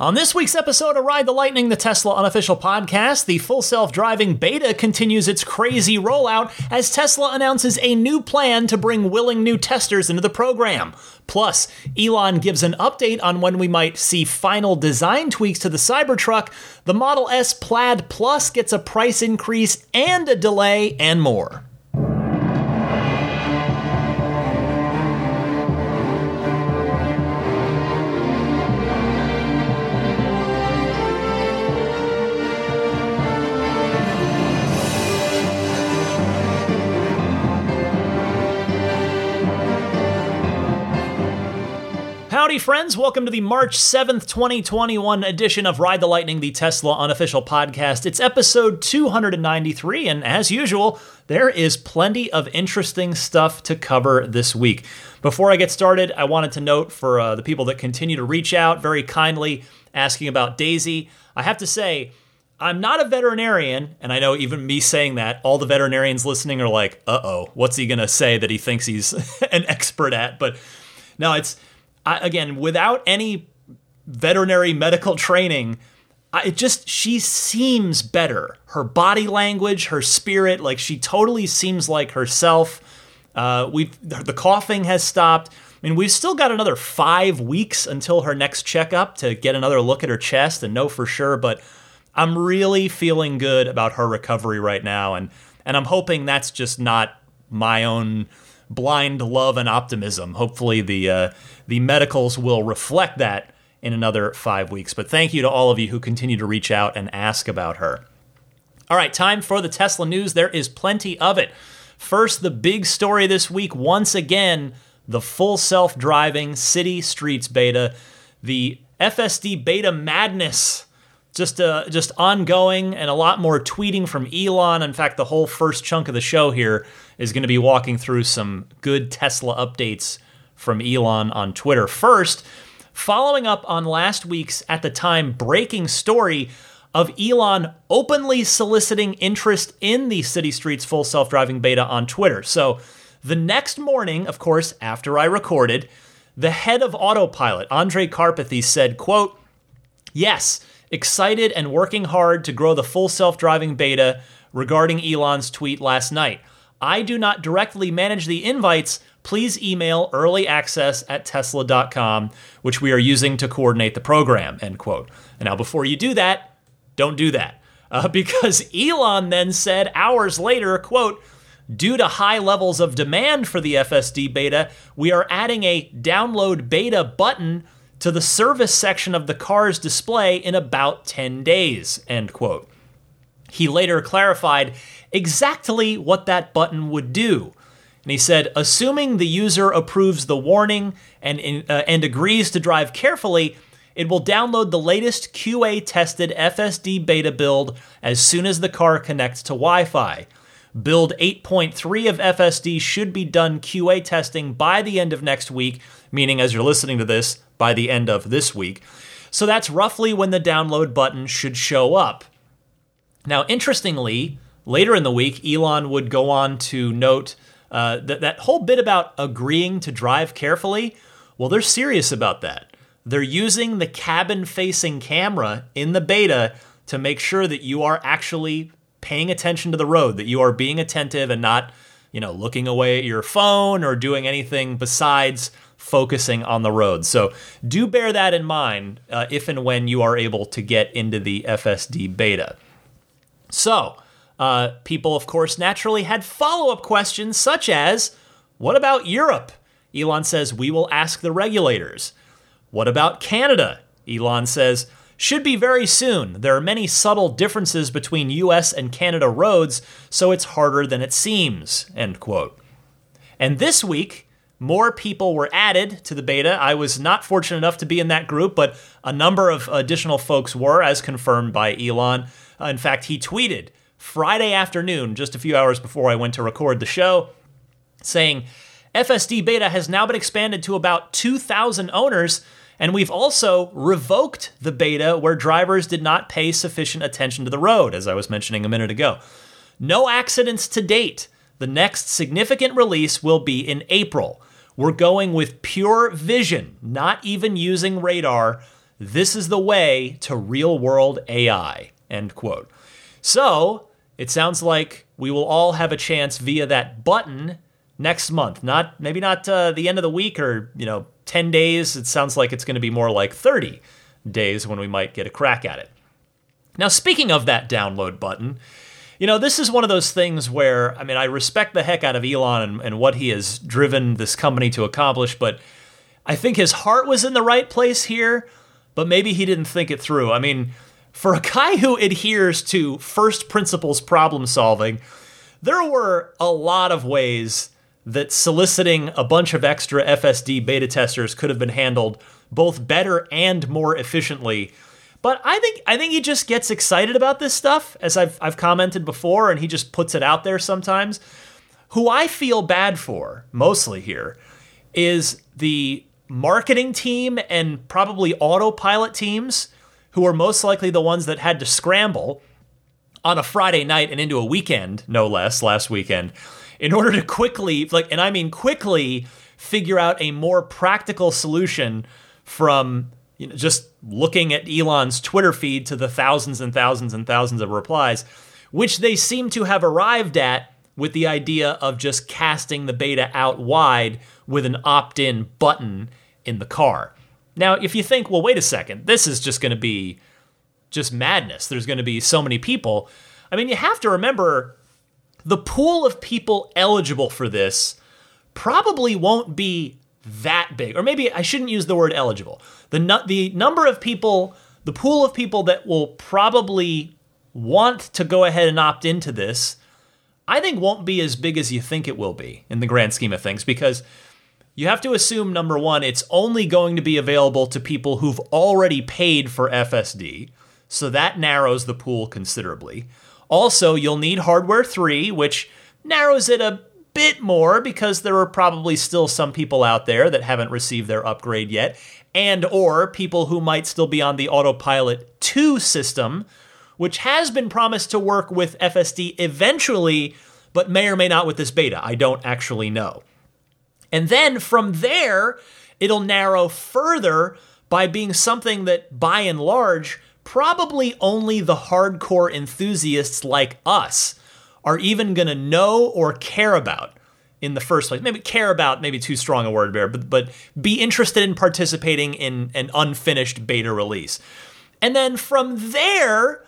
On this week's episode of Ride the Lightning, the Tesla unofficial podcast, the full self driving beta continues its crazy rollout as Tesla announces a new plan to bring willing new testers into the program. Plus, Elon gives an update on when we might see final design tweaks to the Cybertruck, the Model S Plaid Plus gets a price increase and a delay, and more. Friends. Welcome to the March 7th, 2021 edition of Ride the Lightning, the Tesla unofficial podcast. It's episode 293, and as usual, there is plenty of interesting stuff to cover this week. Before I get started, I wanted to note for uh, the people that continue to reach out very kindly asking about Daisy, I have to say, I'm not a veterinarian, and I know even me saying that, all the veterinarians listening are like, uh oh, what's he gonna say that he thinks he's an expert at? But no, it's I, again, without any veterinary medical training, I, it just she seems better. Her body language, her spirit, like she totally seems like herself. Uh, we the coughing has stopped. I mean, we've still got another five weeks until her next checkup to get another look at her chest and know for sure. But I'm really feeling good about her recovery right now, and and I'm hoping that's just not my own blind love and optimism. Hopefully, the uh, the medicals will reflect that in another five weeks. But thank you to all of you who continue to reach out and ask about her. All right, time for the Tesla news. There is plenty of it. First, the big story this week once again the full self driving city streets beta, the FSD beta madness. Just, uh, just ongoing and a lot more tweeting from Elon. In fact, the whole first chunk of the show here is going to be walking through some good Tesla updates from Elon on Twitter. First, following up on last week's, at the time, breaking story of Elon openly soliciting interest in the City Streets full self driving beta on Twitter. So, the next morning, of course, after I recorded, the head of Autopilot, Andrej Karpathy, said, quote, Yes, excited and working hard to grow the full self driving beta regarding Elon's tweet last night. I do not directly manage the invites, please email earlyaccess at tesla.com, which we are using to coordinate the program, end quote. And now, before you do that, don't do that. Uh, because Elon then said hours later, quote, Due to high levels of demand for the FSD beta, we are adding a download beta button to the service section of the car's display in about 10 days, end quote. He later clarified exactly what that button would do. And he said, assuming the user approves the warning and, uh, and agrees to drive carefully, it will download the latest QA tested FSD beta build as soon as the car connects to Wi Fi. Build 8.3 of FSD should be done QA testing by the end of next week, meaning as you're listening to this, by the end of this week. So that's roughly when the download button should show up. Now, interestingly, later in the week, Elon would go on to note uh, that that whole bit about agreeing to drive carefully. Well, they're serious about that. They're using the cabin facing camera in the beta to make sure that you are actually paying attention to the road, that you are being attentive and not, you know, looking away at your phone or doing anything besides focusing on the road. So do bear that in mind uh, if and when you are able to get into the FSD beta. So, uh, people, of course, naturally had follow up questions such as What about Europe? Elon says, We will ask the regulators. What about Canada? Elon says, should be very soon. There are many subtle differences between US and Canada roads, so it's harder than it seems. End quote. And this week, more people were added to the beta. I was not fortunate enough to be in that group, but a number of additional folks were, as confirmed by Elon. Uh, in fact, he tweeted Friday afternoon, just a few hours before I went to record the show, saying, FSD beta has now been expanded to about 2,000 owners, and we've also revoked the beta where drivers did not pay sufficient attention to the road, as I was mentioning a minute ago. No accidents to date. The next significant release will be in April. We're going with pure vision, not even using radar This is the way to real world AI. End quote. So it sounds like we will all have a chance via that button next month. Not maybe not uh, the end of the week or you know 10 days. It sounds like it's going to be more like 30 days when we might get a crack at it. Now, speaking of that download button, you know, this is one of those things where, I mean, I respect the heck out of Elon and, and, what he has driven this company to accomplish, but I think his heart was in the right place here, but maybe he didn't think it through. I mean, for a guy who adheres to first principles problem solving, there were a lot of ways that soliciting a bunch of extra FSD beta testers could have been handled both better and more efficiently. But I think I think he just gets excited about this stuff, as I've I've commented before, and he just puts it out there sometimes. Who I feel bad for mostly here is the marketing team and probably autopilot teams who are most likely the ones that had to scramble on a Friday night and into a weekend, no less, last weekend, in order to quickly, like, and I mean quickly, figure out a more practical solution from you know, just looking at Elon's Twitter feed to the thousands and thousands and thousands of replies, which they seem to have arrived at with the idea of just casting the beta out wide with an opt in button in the car. Now, if you think, well, wait a second, this is just going to be just madness, there's going to be so many people. I mean, you have to remember the pool of people eligible for this probably won't be that big. Or maybe I shouldn't use the word eligible. The, the number of people, the pool of people that will probably want to go ahead and opt into this, I think won't be as big as you think it will be in the grand scheme of things because you have to assume number one, it's only going to be available to people who've already paid for FSD. So that narrows the pool considerably. Also, you'll need hardware 3, which narrows it a bit more because there are probably still some people out there that haven't received their upgrade yet and or people who might still be on the autopilot 2 system which has been promised to work with FSD eventually but may or may not with this beta. I don't actually know. And then from there, it'll narrow further by being something that by and large probably only the hardcore enthusiasts like us are even going to know or care about in the first place. Maybe care about, maybe too strong a word, Bear, but, but be interested in participating in an unfinished beta release. And then from there,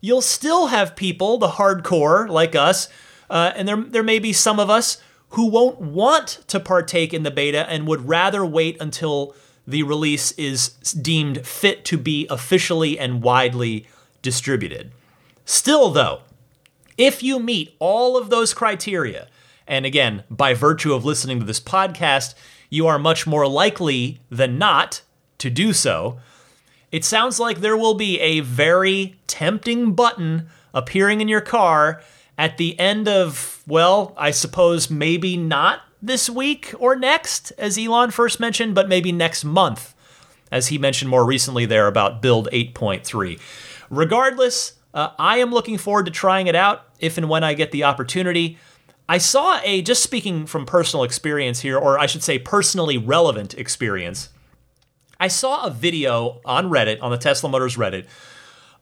you'll still have people, the hardcore like us, uh, and there, there may be some of us who won't want to partake in the beta and would rather wait until the release is deemed fit to be officially and widely distributed. Still, though, if you meet all of those criteria, and again, by virtue of listening to this podcast, you are much more likely than not to do so, it sounds like there will be a very tempting button appearing in your car at the end of, well, I suppose maybe not this week or next, as Elon first mentioned, but maybe next month, as he mentioned more recently there about Build 8.3. Regardless, uh, I am looking forward to trying it out if and when I get the opportunity. I saw a, just speaking from personal experience here, or I should say personally relevant experience, I saw a video on Reddit, on the Tesla Motors Reddit,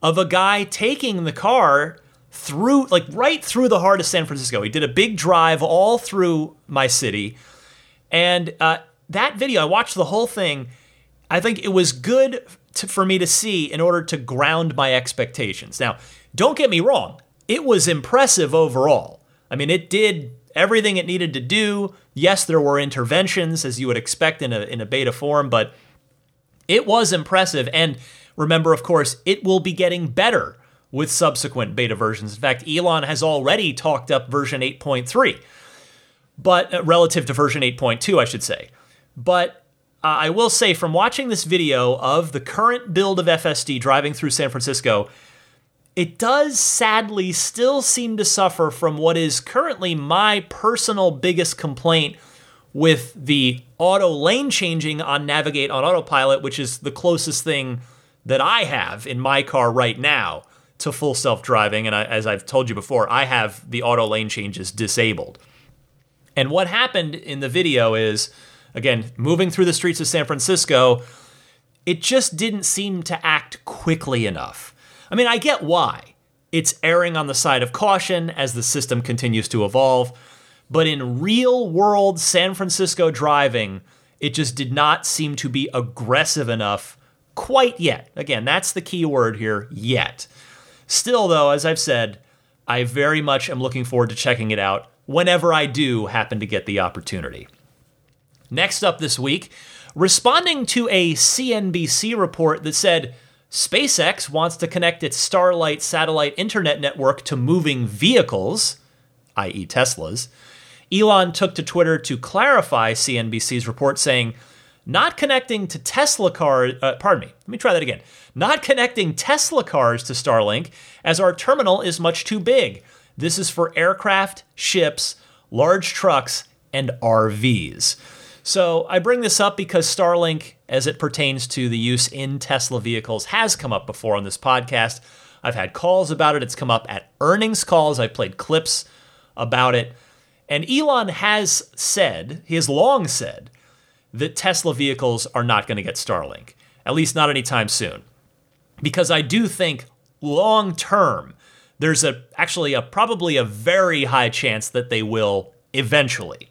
of a guy taking the car through, like right through the heart of San Francisco. He did a big drive all through my city. And uh, that video, I watched the whole thing. I think it was good to, for me to see in order to ground my expectations. Now, don't get me wrong, it was impressive overall. I mean, it did everything it needed to do. Yes, there were interventions as you would expect in a, in a beta form, but it was impressive. And remember, of course, it will be getting better with subsequent beta versions. In fact, Elon has already talked up version 8.3, but uh, relative to version 8.2, I should say. But uh, I will say, from watching this video of the current build of FSD driving through San Francisco, it does sadly still seem to suffer from what is currently my personal biggest complaint with the auto lane changing on Navigate on Autopilot, which is the closest thing that I have in my car right now to full self driving. And I, as I've told you before, I have the auto lane changes disabled. And what happened in the video is, again, moving through the streets of San Francisco, it just didn't seem to act quickly enough. I mean, I get why. It's erring on the side of caution as the system continues to evolve, but in real world San Francisco driving, it just did not seem to be aggressive enough quite yet. Again, that's the key word here yet. Still, though, as I've said, I very much am looking forward to checking it out whenever I do happen to get the opportunity. Next up this week, responding to a CNBC report that said SpaceX wants to connect its Starlink satellite internet network to moving vehicles, i.e., Teslas, Elon took to Twitter to clarify CNBC's report, saying, not connecting to Tesla cars, uh, pardon me, let me try that again. Not connecting Tesla cars to Starlink as our terminal is much too big. This is for aircraft, ships, large trucks, and RVs. So I bring this up because Starlink, as it pertains to the use in Tesla vehicles, has come up before on this podcast. I've had calls about it. It's come up at earnings calls. I've played clips about it. And Elon has said, he has long said, that Tesla vehicles are not going to get Starlink, at least not anytime soon. Because I do think long term, there's a actually a probably a very high chance that they will eventually.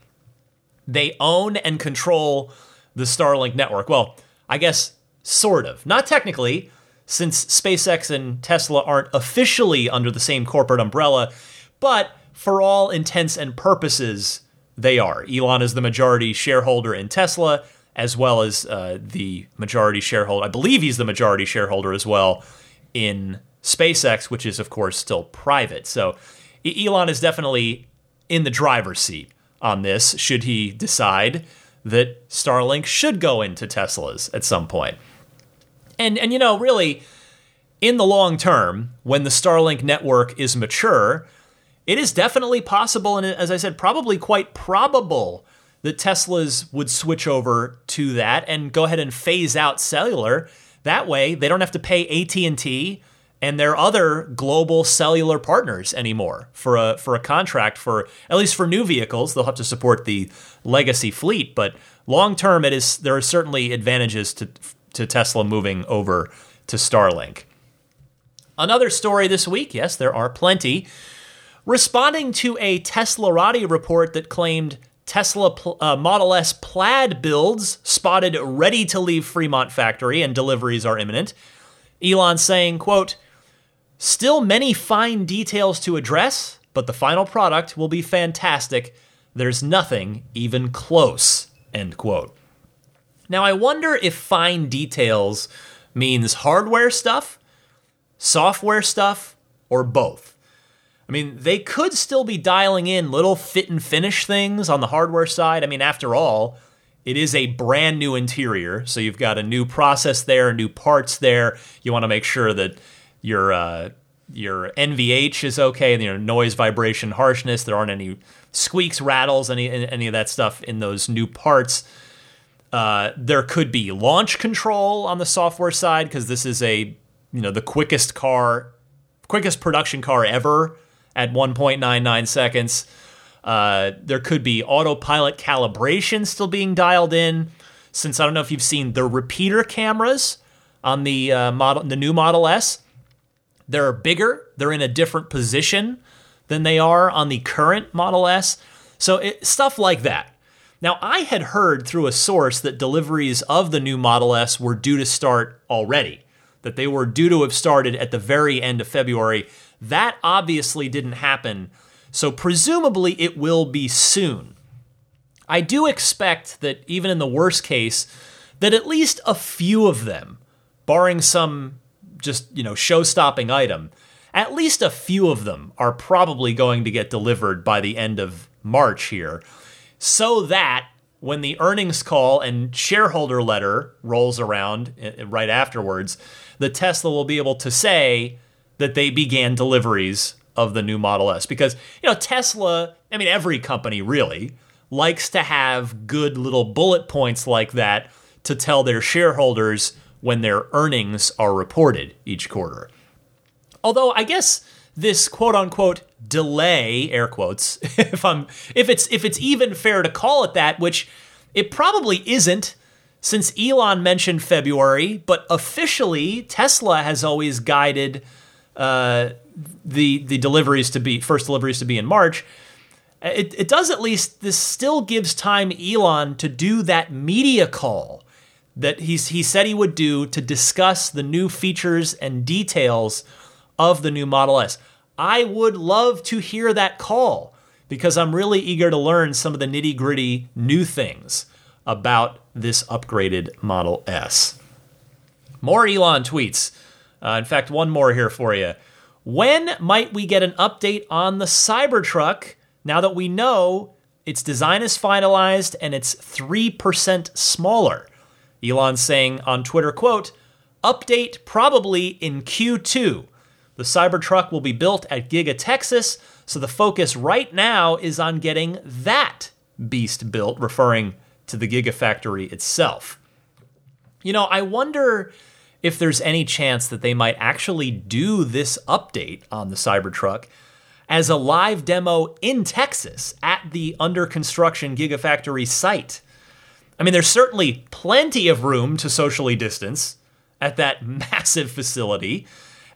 They own and control the Starlink network. Well, I guess sort of. Not technically, since SpaceX and Tesla aren't officially under the same corporate umbrella, but for all intents and purposes, they are. Elon is the majority shareholder in Tesla, as well as uh, the majority shareholder. I believe he's the majority shareholder as well in SpaceX, which is, of course, still private. So Elon is definitely in the driver's seat on this, should he decide that Starlink should go into Teslas at some point. And, and you know, really, in the long term, when the Starlink network is mature, it is definitely possible, and as I said, probably quite probable that Teslas would switch over to that and go ahead and phase out cellular. That way, they don't have to pay AT&T and their other global cellular partners anymore for a for a contract for at least for new vehicles. They'll have to support the legacy fleet, but long term, it is there are certainly advantages to to Tesla moving over to Starlink. Another story this week, yes, there are plenty responding to a Tesla Teslarati report that claimed Tesla uh, Model S plaid builds spotted ready to leave Fremont factory and deliveries are imminent. Elon saying, quote, Still many fine details to address, but the final product will be fantastic. There's nothing even close, end quote. Now, I wonder if fine details means hardware stuff, software stuff, or both. I mean, they could still be dialing in little fit and finish things on the hardware side. I mean, after all, it is a brand new interior, so you've got a new process there, new parts there. You want to make sure that your uh, your NVH is okay, know, noise, vibration, harshness. There aren't any squeaks, rattles, any any of that stuff in those new parts. Uh, there could be launch control on the software side because this is a you know the quickest car, quickest production car ever at 1.99 seconds. Uh, there could be autopilot calibration still being dialed in. Since I don't know if you've seen the repeater cameras on the uh, model, the new Model S, they're bigger. They're in a different position than they are on the current Model S. So it, stuff like that. Now, I had heard through a source that deliveries of the new Model S were due to start already, that they were due to have started at the very end of February. That obviously didn't happen, so presumably it will be soon. I do expect that even in the worst case, that at least a few of them, barring some just, you know, show-stopping item, at least a few of them are probably going to get delivered by the end of March here, so that when the earnings call and shareholder letter rolls around eh, eh, right afterwards, the Tesla will be able to say, that they began deliveries of the new Model S. Because you know Tesla, I mean every company really likes to have good little bullet points like that to tell their shareholders when their earnings are reported each quarter. Although I guess this quote unquote delay air quotes if I'm if it's if it's even fair to call it that which it probably isn't since Elon mentioned February, but officially Tesla has always guided uh, the the deliveries to be first deliveries to be in March. It, it does at least this still gives time Elon to do that media call that he's he said he would do to discuss the new features and details of the new Model S. I would love to hear that call because I'm really eager to learn some of the nitty gritty new things about this upgraded Model S. More Elon tweets. Uh, in fact, one more here for you. When might we get an update on the Cybertruck now that we know its design is finalized and it's 3% smaller? Elon saying on Twitter, quote, update probably in Q2. The Cybertruck will be built at Giga Texas, so the focus right now is on getting that beast built, referring to the Gigafactory itself. You know, I wonder if there's any chance that they might actually do this update on the Cybertruck as a live demo in Texas at the under construction Gigafactory site. I mean, there's certainly plenty of room to socially distance at that massive facility.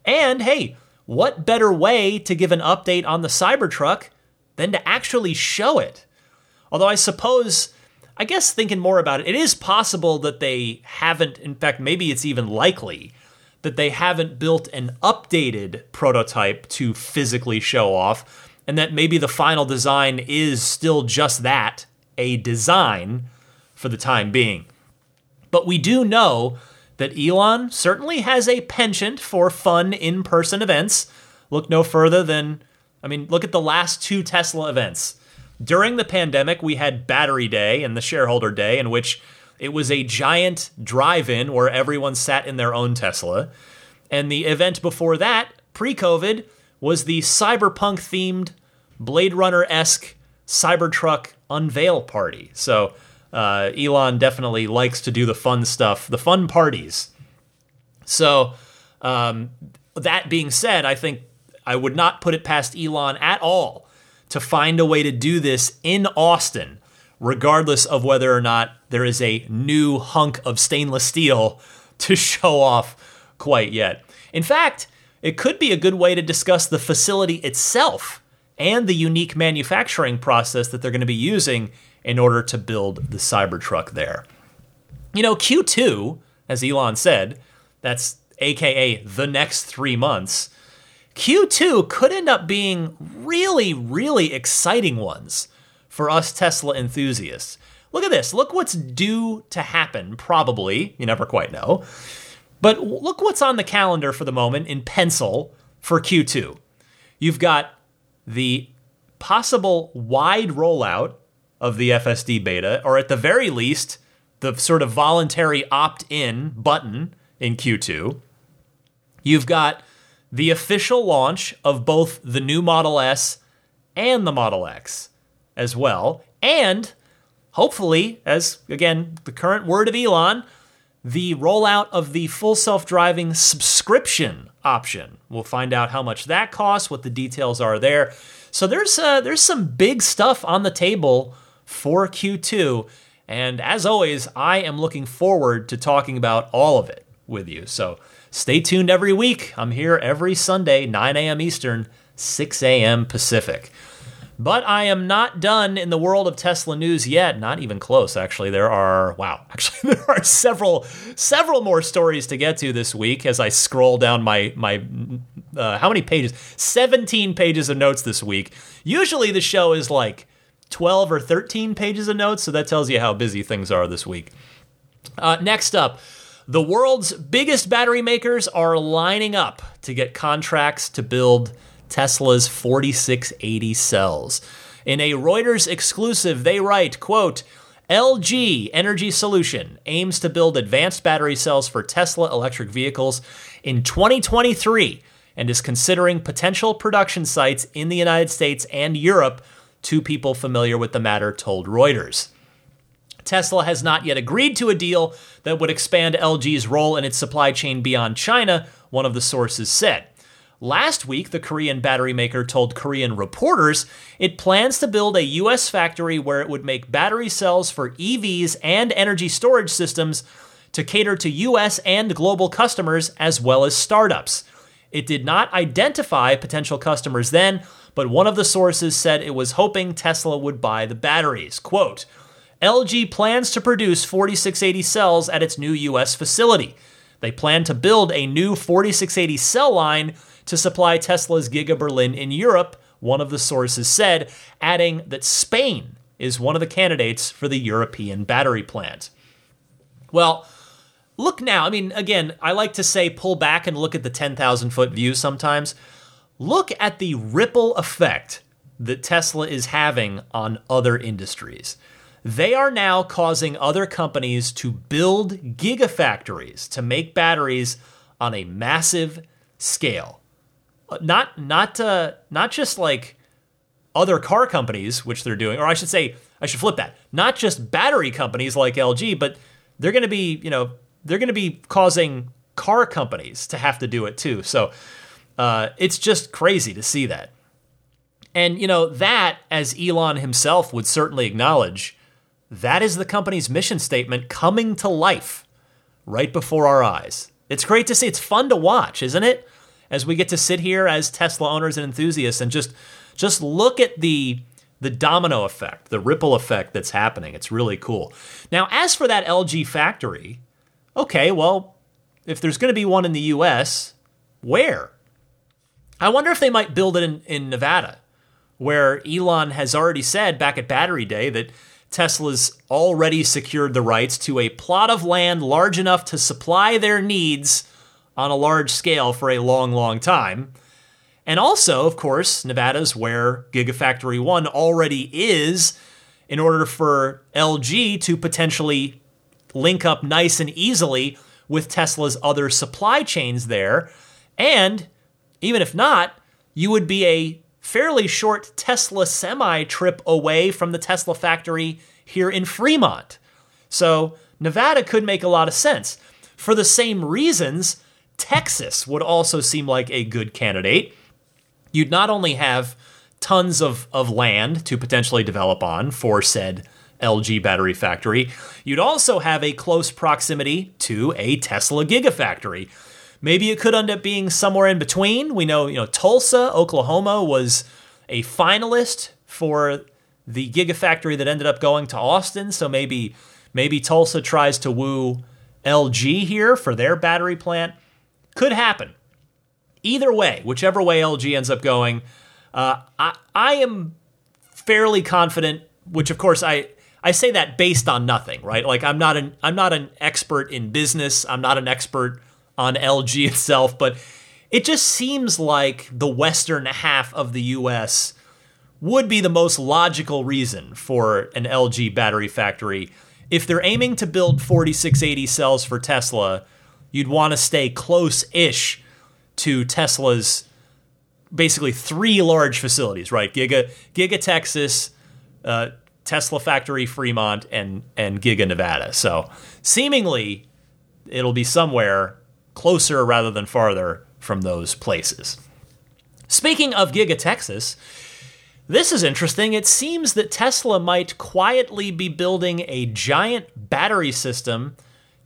And hey, what better way to give an update on the Cybertruck than to actually show it? Although I suppose I guess thinking more about it, it is possible that they haven't, in fact, maybe it's even likely that they haven't built an updated prototype to physically show off, and that maybe the final design is still just that a design for the time being. But we do know that Elon certainly has a penchant for fun in person events. Look no further than, I mean, look at the last two Tesla events. During the pandemic, we had Battery Day and the Shareholder Day, in which it was a giant drive in where everyone sat in their own Tesla. And the event before that, pre COVID, was the cyberpunk themed Blade Runner esque Cybertruck unveil party. So uh, Elon definitely likes to do the fun stuff, the fun parties. So, um, that being said, I think I would not put it past Elon at all to find a way to do this in Austin, regardless of whether or not there is a new hunk of stainless steel to show off quite yet. In fact, it could be a good way to discuss the facility itself and the unique manufacturing process that they're going to be using in order to build the Cybertruck there. You know, Q2, as Elon said, that's AKA the next three months, Q2 could end up being really, really exciting ones for us Tesla enthusiasts. Look at this. Look what's due to happen, probably. You never quite know. But look what's on the calendar for the moment in pencil for Q2. You've got the possible wide rollout of the FSD beta, or at the very least, the sort of voluntary opt in button in Q2. You've got the official launch of both the new Model S and the Model X as well. And hopefully, as again, the current word of Elon, the rollout of the full self driving subscription option. We'll find out how much that costs, what the details are there. So there's uh, there's some big stuff on the table for Q2, and as always, I am looking forward to talking about all of it with you. So Stay tuned every week. I'm here every Sunday, 9 a.m. Eastern, 6 a.m. Pacific. But I am not done in the world of Tesla news yet. Not even close, actually. There are wow, actually there are several several more stories to get to this week as I scroll down my my uh, how many pages? 17 pages of notes this week. Usually the show is like 12 or 13 pages of notes, so that tells you how busy things are this week. Uh, next up, the world's biggest battery makers are lining up to get contracts to build Tesla's 4680 cells. In a Reuters exclusive, they write, quote, LG Energy Solution aims to build advanced battery cells for Tesla electric vehicles in 2023 and is considering potential production sites in the United States and Europe, two people familiar with the matter told Reuters. Tesla has not yet agreed to a deal that would expand LG's role in its supply chain beyond China, one of the sources said. Last week, the Korean battery maker told Korean reporters it plans to build a U.S. factory where it would make battery cells for EVs and energy storage systems to cater to U.S. and global customers as well as startups. It did not identify potential customers then, but one of the sources said it was hoping Tesla would buy the batteries. Quote, LG plans to produce 4680 cells at its new US facility. They plan to build a new 4680 cell line to supply Tesla's Giga Berlin in Europe, one of the sources said, adding that Spain is one of the candidates for the European battery plant. Well, look now. I mean, again, I like to say pull back and look at the 10,000 foot view sometimes. Look at the ripple effect that Tesla is having on other industries. They are now causing other companies to build gigafactories to make batteries on a massive scale. Uh, not not uh, not just like other car companies, which they're doing, or I should say, I should flip that. Not just battery companies like LG, but they're going to be, you know, they're going to be causing car companies to have to do it too. So uh, it's just crazy to see that. And, you know, that, as Elon himself would certainly acknowledge, that is the company's mission statement coming to life right before our eyes. It's great to see. It's fun to watch, isn't it? As we get to sit here as Tesla owners and enthusiasts and just just look at the the domino effect, the ripple effect that's happening. It's really cool. Now, as for that LG factory, okay, well, if there's going to be one in the US, where? I wonder if they might build it in, in Nevada, where Elon has already said back at Battery Day that Tesla's already secured the rights to a plot of land large enough to supply their needs on a large scale for a long, long time. And also, of course, Nevada's where Gigafactory 1 already is in order for LG to potentially link up nice and easily with Tesla's other supply chains there. And even if not, you would be a fairly short Tesla semi trip away from the Tesla factory here in Fremont. So Nevada could make a lot of sense. For the same reasons, Texas would also seem like a good candidate. You'd not only have tons of, of land to potentially develop on for said LG battery factory, you'd also have a close proximity to a Tesla gigafactory. Maybe it could end up being somewhere in between. We know, you know, Tulsa, Oklahoma was a finalist for the gigafactory that ended up going to Austin, so maybe maybe Tulsa tries to woo LG here for their battery plant. Could happen. Either way, whichever way LG ends up going, uh, I, I am fairly confident. Which, of course, I I say that based on nothing, right? Like I'm not an I'm not an expert in business. I'm not an expert on LG itself, but it just seems like the western half of the US would be the most logical reason for an LG battery factory. If they're aiming to build 4680 cells for Tesla, you'd want to stay close-ish to Tesla's basically three large facilities, right? Giga Giga Texas, uh, Tesla Factory Fremont, and and Giga Nevada. So seemingly, it'll be somewhere closer rather than farther from those places. Speaking of Giga Texas, this is interesting. It seems that Tesla might quietly be building a giant battery system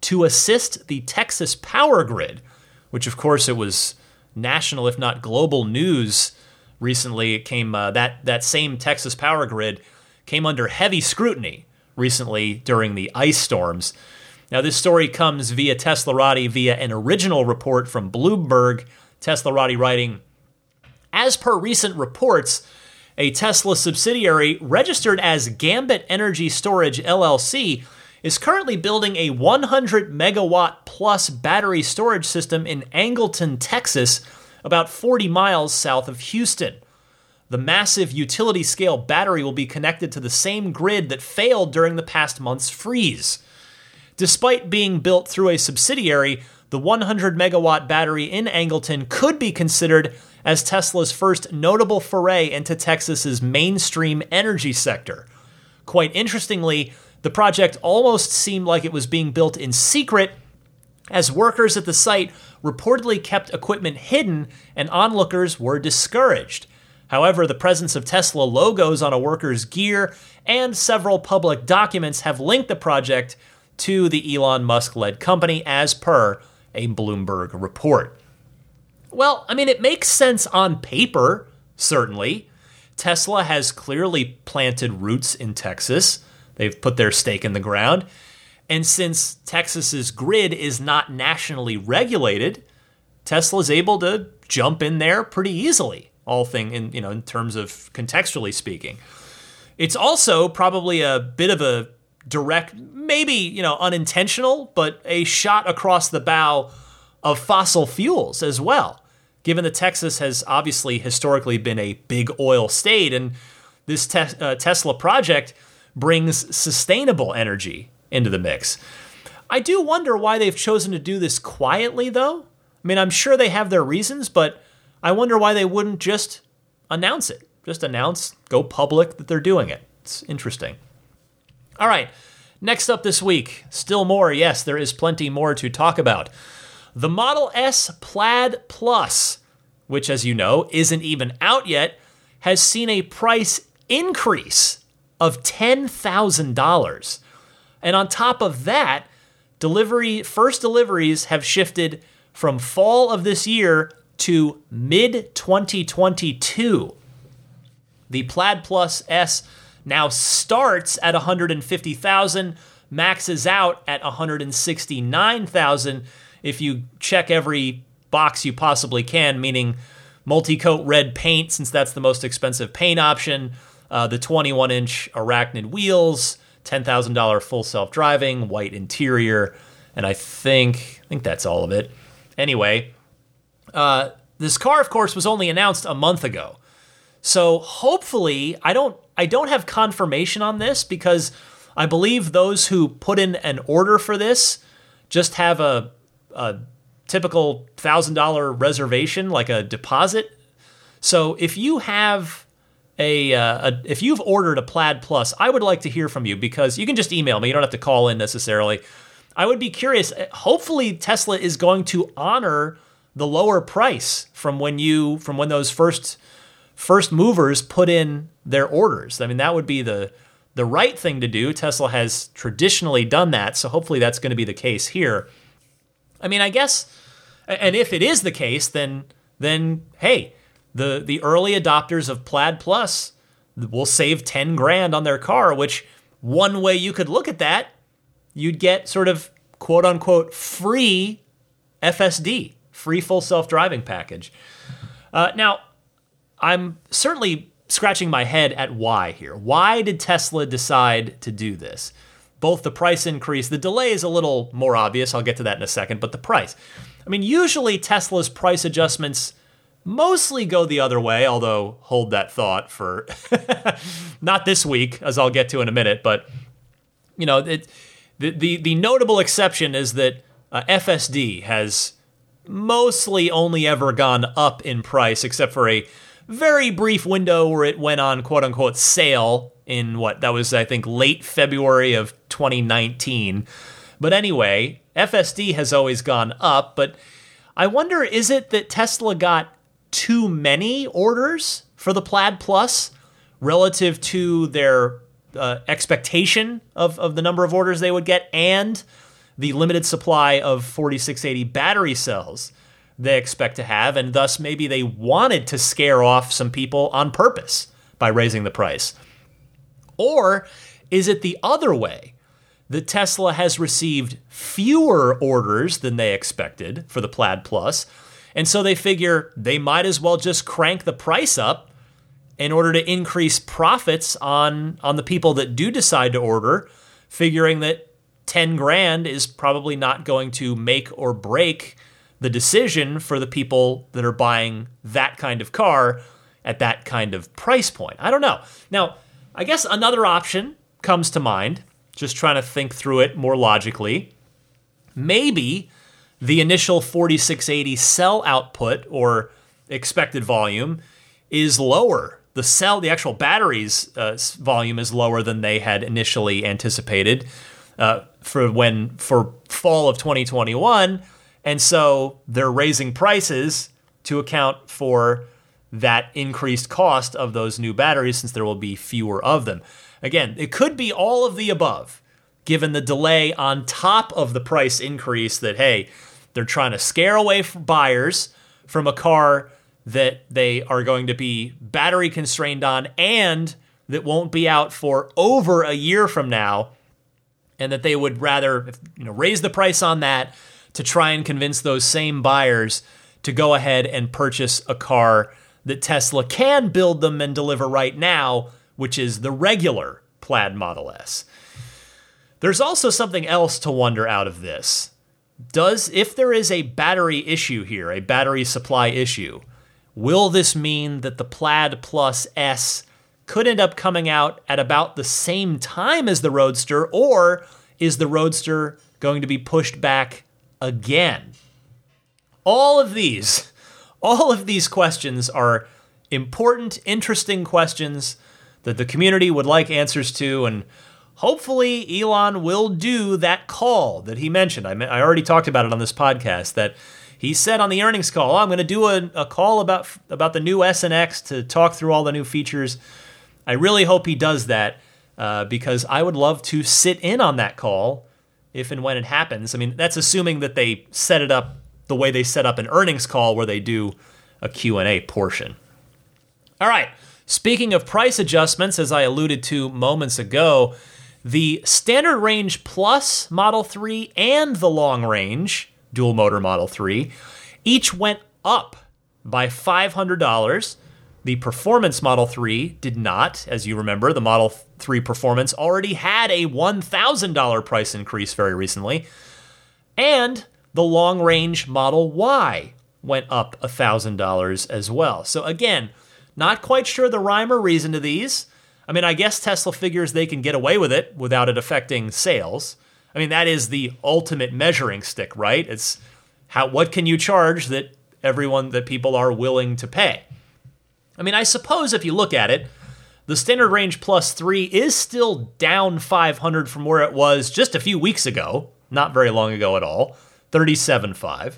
to assist the Texas power grid, which, of course, it was national, if not global, news recently. It came uh, that that same Texas power grid came under heavy scrutiny recently during the ice storms. Now, this story comes via Teslarati via an original report from Bloomberg. Teslarati writing, as per recent reports, a Tesla subsidiary registered as Gambit Energy Storage LLC is currently building a 100 megawatt plus battery storage system in Angleton, Texas, about 40 miles south of Houston. The massive utility scale battery will be connected to the same grid that failed during the past month's freeze. Despite being built through a subsidiary, the 100 megawatt battery in Angleton could be considered as Tesla's first notable foray into Texas's mainstream energy sector. Quite interestingly, the project almost seemed like it was being built in secret, as workers at the site reportedly kept equipment hidden and onlookers were discouraged. However, the presence of Tesla logos on a worker's gear and several public documents have linked the project to the Elon Musk led company, as per a Bloomberg report. Well, I mean, it makes sense on paper, certainly. Tesla has clearly planted roots in Texas. They've put their stake in the ground. And since Texas's grid is not nationally regulated, Tesla's able to jump in there pretty easily, all thing in, you know, in terms of contextually speaking. It's also probably a bit of a direct, maybe, you know, unintentional, but a shot across the bow of fossil fuels as well. Given that Texas has obviously historically been a big oil state, and this te- uh, Tesla project brings sustainable energy into the mix. I do wonder why they've chosen to do this quietly, though. I mean, I'm sure they have their reasons, but I wonder why they wouldn't just announce it. Just announce, go public that they're doing it. It's interesting. All right, next up this week, still more. Yes, there is plenty more to talk about. The Model S Plaid Plus, which, as you know, isn't even out yet, has seen a price increase of $10,000. And on top of that, delivery first deliveries have shifted from fall of this year to mid 2022. The Plaid Plus S now starts at 150,000, maxes out at 169,000 if you check every box you possibly can, meaning multi-coat red paint since that's the most expensive paint option, uh, the 21-inch arachnid wheels, $10,000 full self-driving, white interior, and I think I think that's all of it. Anyway, uh, this car, of course, was only announced a month ago. So hopefully, I don't I don't have confirmation on this because I believe those who put in an order for this just have a, a typical thousand dollar reservation, like a deposit. So if you have a, uh, a, if you've ordered a Plaid Plus, I would like to hear from you because you can just email me. You don't have to call in necessarily. I would be curious. Hopefully, Tesla is going to honor the lower price from when you from when those first first movers put in their orders. I mean, that would be the the right thing to do. Tesla has traditionally done that, so hopefully that's going to be the case here. I mean, I guess and if it is the case, then then hey, the the early adopters of Plaid Plus will save 10 grand on their car, which one way you could look at that, you'd get sort of quote unquote free FSD, free full self driving package. Uh, now, I'm certainly scratching my head at why here. Why did Tesla decide to do this? Both the price increase, the delay is a little more obvious. I'll get to that in a second, but the price. I mean, usually Tesla's price adjustments mostly go the other way, although hold that thought for not this week, as I'll get to in a minute. But, you know, it, the, the, the notable exception is that uh, FSD has mostly only ever gone up in price, except for a very brief window where it went on quote unquote sale in what that was, I think, late February of 2019. But anyway, FSD has always gone up, but I wonder is it that Tesla got too many orders for the Plaid Plus relative to their uh, expectation of, of the number of orders they would get and the limited supply of 4680 battery cells they expect to have, and thus maybe they wanted to scare off some people on purpose by raising the price. Or is it the other way? That Tesla has received fewer orders than they expected for the Plaid Plus, and so they figure they might as well just crank the price up in order to increase profits on on the people that do decide to order, figuring that 10 grand is probably not going to make or break the decision for the people that are buying that kind of car at that kind of price point. I don't know. Now, I guess another option comes to mind, just trying to think through it more logically. Maybe the initial 4680 cell output or expected volume is lower. The cell, the actual battery's uh, volume is lower than they had initially anticipated. Uh, for when for fall of 2021, and so they're raising prices to account for that increased cost of those new batteries since there will be fewer of them. Again, it could be all of the above, given the delay on top of the price increase that, hey, they're trying to scare away buyers from a car that they are going to be battery constrained on and that won't be out for over a year from now and that they would rather you know raise the price on that to try and convince those same buyers to go ahead and purchase a car that Tesla can build them and deliver right now, which is the regular Plaid Model S. There's also something else to wonder out of this. Does if there is a battery issue here, a battery supply issue, will this mean that the Plaid Plus S could end up coming out at about the same time as the Roadster, or is the Roadster going to be pushed back again? All of these, all of these questions are important, interesting questions that the community would like answers to, and hopefully Elon will do that call that he mentioned. I, I already talked about it on this podcast that he said on the earnings call, oh, I'm going to do a, a call about about the new S and X to talk through all the new features. I really hope he does that uh, because I would love to sit in on that call if and when it happens. I mean, that's assuming that they set it up the way they set up an earnings call where they do a Q&A portion. All right. Speaking of price adjustments, as I alluded to moments ago, the standard range plus Model 3 and the long range dual motor Model 3 each went up by $500 the Performance Model 3 did not. As you remember, the Model 3 Performance already had a $1,000 price increase very recently. And the long range Model Y went up $1,000 as well. So, again, not quite sure the rhyme or reason to these. I mean, I guess Tesla figures they can get away with it without it affecting sales. I mean, that is the ultimate measuring stick, right? It's how what can you charge that everyone that people are willing to pay. I mean, I suppose if you look at it, the standard range plus 3 is still down 500 from where it was just a few weeks ago, not very long ago at all, 37.5.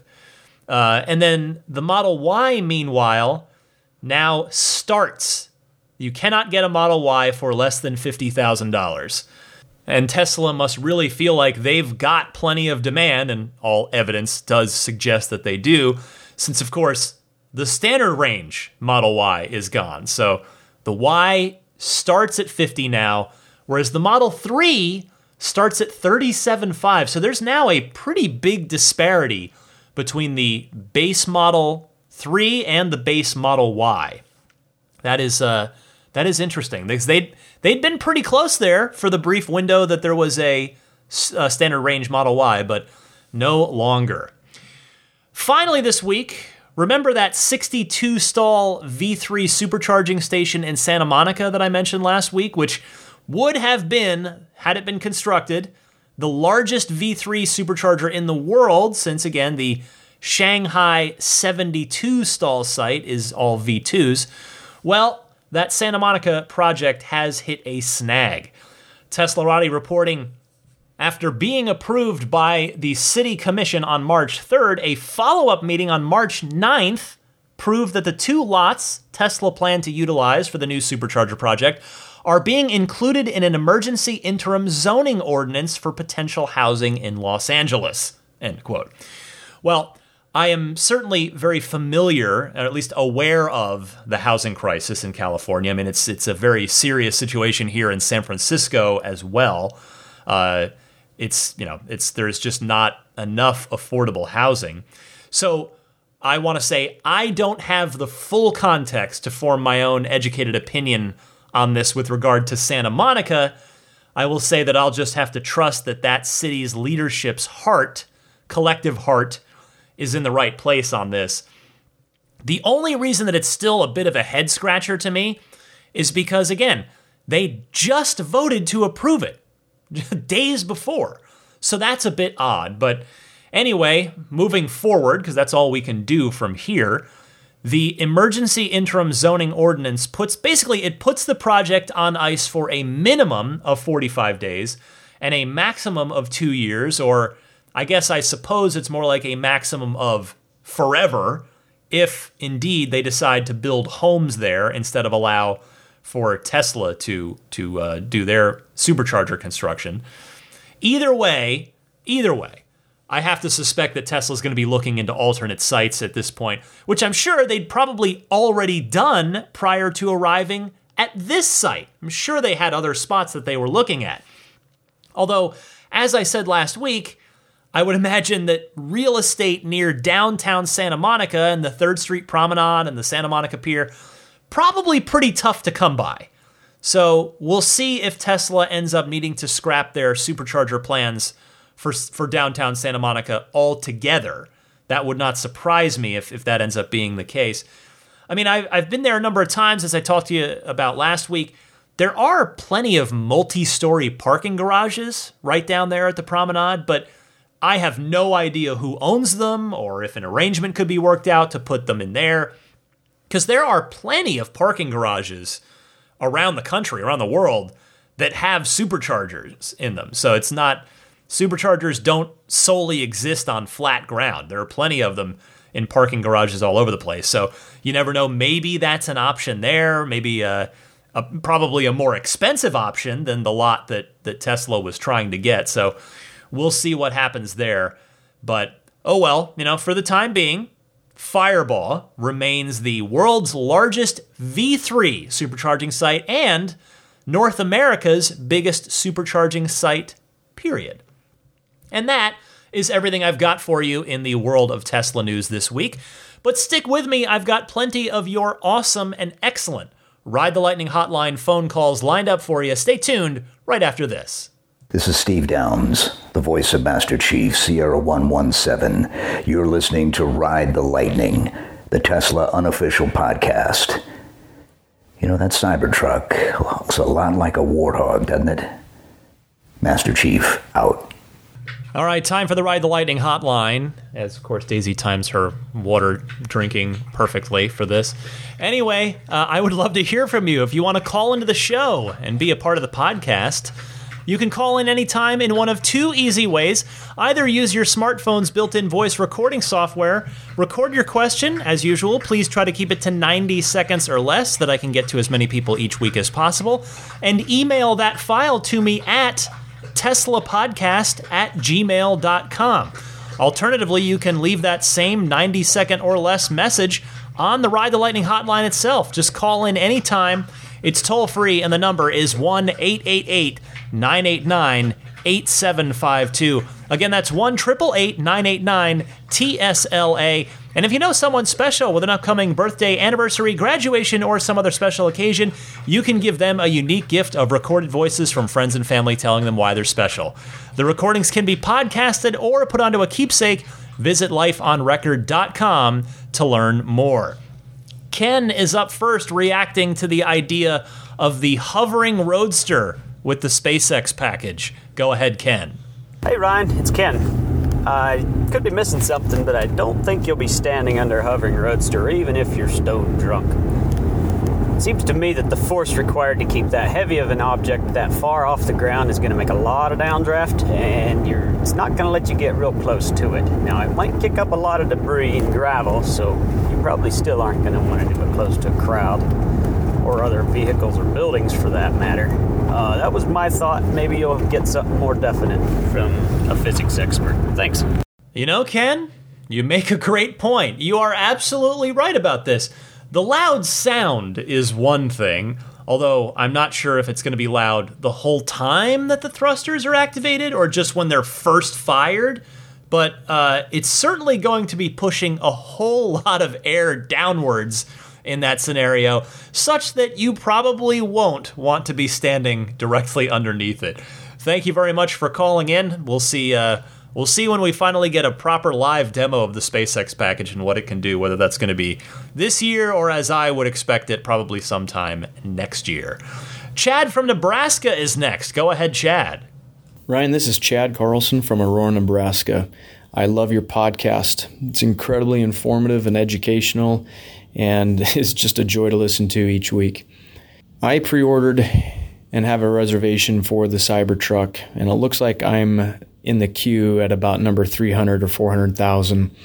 Uh, and then the Model Y, meanwhile, now starts. You cannot get a Model Y for less than $50,000. And Tesla must really feel like they've got plenty of demand, and all evidence does suggest that they do, since, of course, the standard range Model Y is gone. So the Y starts at 50 now, whereas the Model 3 starts at 37.5. So there's now a pretty big disparity between the base Model 3 and the base Model Y. That is uh, that is interesting because they they'd been pretty close there for the brief window that there was a, a standard range Model Y, but no longer. Finally, this week, Remember that 62 stall V3 supercharging station in Santa Monica that I mentioned last week, which would have been, had it been constructed, the largest V3 supercharger in the world, since again, the Shanghai 72 stall site is all V2s. Well, that Santa Monica project has hit a snag. Teslarati reporting after being approved by the City Commission on March 3rd, a follow up meeting on March 9th proved that the two lots Tesla planned to utilize for the new supercharger project are being included in an emergency interim zoning ordinance for potential housing in Los Angeles. End quote. Well, I am certainly very familiar, or at least aware of, the housing crisis in California. I mean, it's it's a very serious situation here in San Francisco as well. Uh, it's you know it's there's just not enough affordable housing. So I want to say I don't have the full context to form my own educated opinion on this with regard to Santa Monica. I will say that I'll just have to trust that that city's leadership's heart, collective heart, is in the right place on this. The only reason that it's still a bit of a head scratcher to me is because, again, they just voted to approve it. days before. So that's a bit odd. But anyway, moving forward, because that's all we can do from here, the emergency interim zoning ordinance puts basically it puts the project on ice for a minimum of 45 days and a maximum of two years, or I guess I suppose it's more like a maximum of forever if indeed they decide to build homes there instead of allow for Tesla to to uh, do their supercharger construction. Either way, either way, I have to suspect that Tesla's going to be looking into alternate sites at this point, which I'm sure they'd probably already done prior to arriving at this site. I'm sure they had other spots that they were looking at. Although, as I said last week, I would imagine that real estate near downtown Santa Monica and the 3rd Street Promenade and the Santa Monica Pier probably pretty tough to come by. So we'll see if Tesla ends up needing to scrap their supercharger plans for, for downtown Santa Monica altogether. That would not surprise me if, if that ends up being the case. I mean, I've, I've been there a number of times, as I talked to you about last week. There are plenty of multi story parking garages right down there at the promenade, but I have no idea who owns them or if an arrangement could be worked out to put them in there. Because there are plenty of parking garages around the country, around the world, that have superchargers in them. So it's not, superchargers don't solely exist on flat ground. There are plenty of them in parking garages all over the place. So you never know. Maybe that's an option there. Maybe a, a, probably a more expensive option than the lot that that Tesla was trying to get. So we'll see what happens there. But oh well, you know, for the time being, Firebaugh remains the world's largest V3 supercharging site and North America's biggest supercharging site, period. And that is everything I've got for you in the world of Tesla news this week. But stick with me, I've got plenty of your awesome and excellent Ride the Lightning Hotline phone calls lined up for you. Stay tuned right after this. This is Steve Downs, the voice of Master Chief Sierra 117. You're listening to Ride the Lightning, the Tesla unofficial podcast. You know, that Cybertruck looks a lot like a warthog, doesn't it? Master Chief, out. All right, time for the Ride the Lightning hotline. As, of course, Daisy times her water drinking perfectly for this. Anyway, uh, I would love to hear from you. If you want to call into the show and be a part of the podcast, you can call in anytime in one of two easy ways. Either use your smartphone's built in voice recording software, record your question, as usual. Please try to keep it to 90 seconds or less, that I can get to as many people each week as possible, and email that file to me at teslapodcast at gmail.com. Alternatively, you can leave that same 90 second or less message on the Ride the Lightning hotline itself. Just call in anytime. It's toll free, and the number is 1 888 989 8752. Again, that's 1 989 TSLA. And if you know someone special with an upcoming birthday, anniversary, graduation, or some other special occasion, you can give them a unique gift of recorded voices from friends and family telling them why they're special. The recordings can be podcasted or put onto a keepsake. Visit lifeonrecord.com to learn more. Ken is up first, reacting to the idea of the hovering roadster with the SpaceX package. Go ahead, Ken. Hey, Ryan, it's Ken. I could be missing something, but I don't think you'll be standing under a hovering roadster, even if you're stone drunk. It seems to me that the force required to keep that heavy of an object that far off the ground is going to make a lot of downdraft, and it's not going to let you get real close to it. Now, it might kick up a lot of debris and gravel, so you probably still aren't going to want to do it close to a crowd or other vehicles or buildings for that matter. Uh, that was my thought. Maybe you'll get something more definite from a physics expert. Thanks. You know, Ken, you make a great point. You are absolutely right about this. The loud sound is one thing, although I'm not sure if it's going to be loud the whole time that the thrusters are activated or just when they're first fired. But uh, it's certainly going to be pushing a whole lot of air downwards in that scenario, such that you probably won't want to be standing directly underneath it. Thank you very much for calling in. We'll see. Uh, we'll see when we finally get a proper live demo of the SpaceX package and what it can do. Whether that's going to be this year or, as I would expect it, probably sometime next year. Chad from Nebraska is next. Go ahead, Chad. Ryan, this is Chad Carlson from Aurora, Nebraska. I love your podcast. It's incredibly informative and educational, and it's just a joy to listen to each week. I pre ordered and have a reservation for the Cybertruck. And it looks like I'm in the queue at about number 300 or 400,000.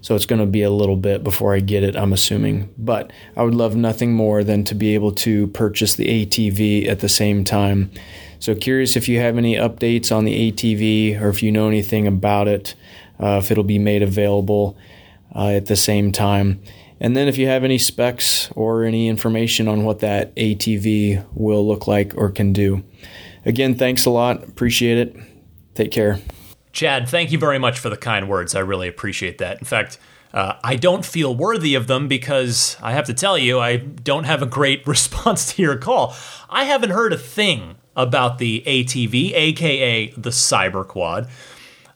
So it's going to be a little bit before I get it, I'm assuming. But I would love nothing more than to be able to purchase the ATV at the same time. So curious if you have any updates on the ATV or if you know anything about it, uh, if it'll be made available uh, at the same time. And then if you have any specs or any information on what that ATV will look like or can do. Again, thanks a lot. Appreciate it. Take care. Chad, thank you very much for the kind words. I really appreciate that. In fact, uh, I don't feel worthy of them because I have to tell you, I don't have a great response to your call. I haven't heard a thing about the ATV, aka the Cyber Quad.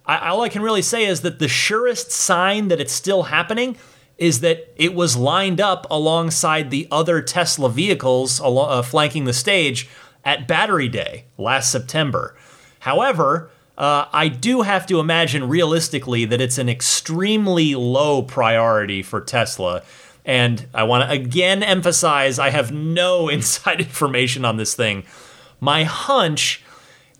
I, all I can really say is that the surest sign that it's still happening is that it was lined up alongside the other Tesla vehicles uh, flanking the stage at Battery Day last September. However, uh, I do have to imagine realistically that it's an extremely low priority for Tesla. And I want to again emphasize I have no inside information on this thing. My hunch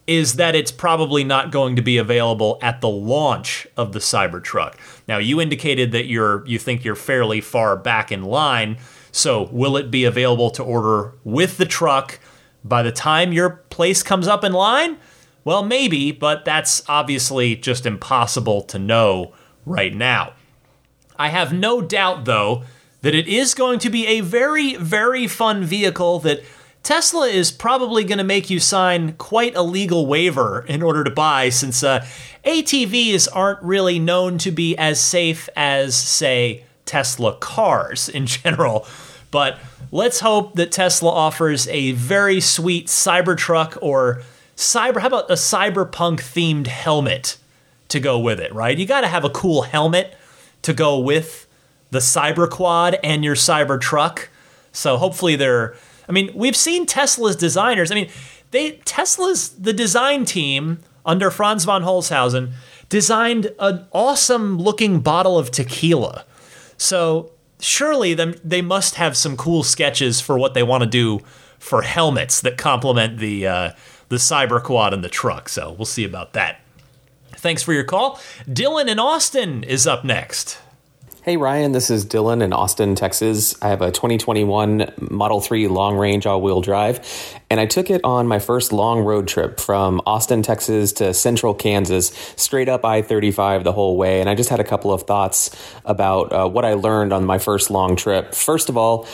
is that it's probably not going to be available at the launch of the Cybertruck. Now, you indicated that you're you think you're fairly far back in line. So, will it be available to order with the truck by the time your place comes up in line? Well, maybe, but that's obviously just impossible to know right now. I have no doubt, though, that it is going to be a very, very fun vehicle that Tesla is probably going to make you sign quite a legal waiver in order to buy, since uh, ATVs aren't really known to be as safe as, say, Tesla cars in general. But let's hope that Tesla offers a very sweet Cybertruck or cyber how about a cyberpunk themed helmet to go with it, right? You got to have a cool helmet to go with the cyber quad and your Cybertruck. So hopefully they're I mean, we've seen Tesla's designers. I mean, they Tesla's the design team under Franz von Holzhausen designed an awesome looking bottle of tequila. So surely them they must have some cool sketches for what they want to do for helmets that complement the uh, the cyber quad and the truck. So we'll see about that. Thanks for your call. Dylan in Austin is up next. Hey Ryan, this is Dylan in Austin, Texas. I have a 2021 Model 3 long range all wheel drive, and I took it on my first long road trip from Austin, Texas to central Kansas, straight up I 35 the whole way. And I just had a couple of thoughts about uh, what I learned on my first long trip. First of all,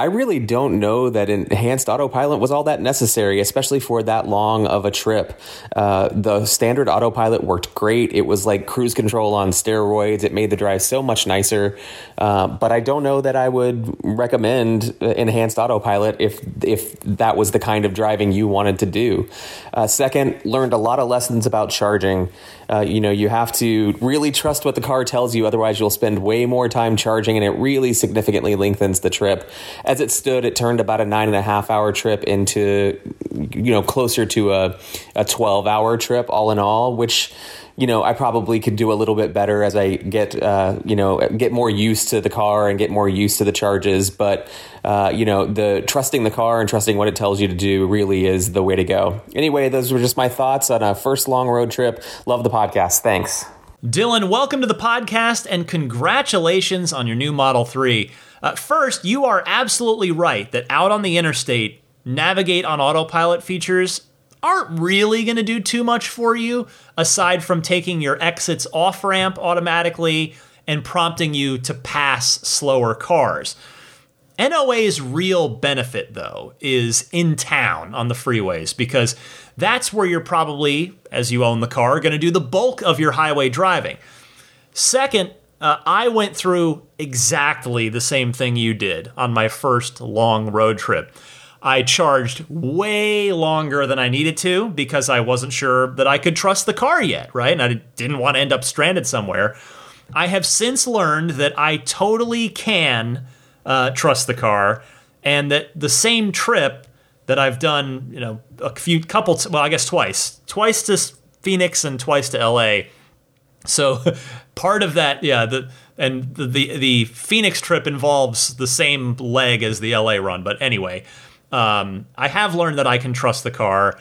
I really don't know that enhanced autopilot was all that necessary, especially for that long of a trip. Uh, the standard autopilot worked great. It was like cruise control on steroids. It made the drive so much nicer. Uh, but I don't know that I would recommend enhanced autopilot if if that was the kind of driving you wanted to do. Uh, second, learned a lot of lessons about charging. Uh, you know, you have to really trust what the car tells you, otherwise you'll spend way more time charging, and it really significantly lengthens the trip. As it stood, it turned about a nine and a half hour trip into, you know, closer to a, a 12 hour trip all in all, which, you know, I probably could do a little bit better as I get, uh, you know, get more used to the car and get more used to the charges. But, uh, you know, the trusting the car and trusting what it tells you to do really is the way to go. Anyway, those were just my thoughts on a first long road trip. Love the podcast. Thanks. Dylan, welcome to the podcast and congratulations on your new Model 3. Uh, first, you are absolutely right that out on the interstate, navigate on autopilot features aren't really going to do too much for you aside from taking your exits off ramp automatically and prompting you to pass slower cars. NOA's real benefit, though, is in town on the freeways because that's where you're probably, as you own the car, going to do the bulk of your highway driving. Second, uh, I went through exactly the same thing you did on my first long road trip. I charged way longer than I needed to because I wasn't sure that I could trust the car yet, right? And I didn't want to end up stranded somewhere. I have since learned that I totally can uh, trust the car, and that the same trip that I've done, you know, a few couple, well, I guess twice, twice to Phoenix and twice to LA. So part of that, yeah, the and the, the, the Phoenix trip involves the same leg as the LA run, but anyway, um, I have learned that I can trust the car.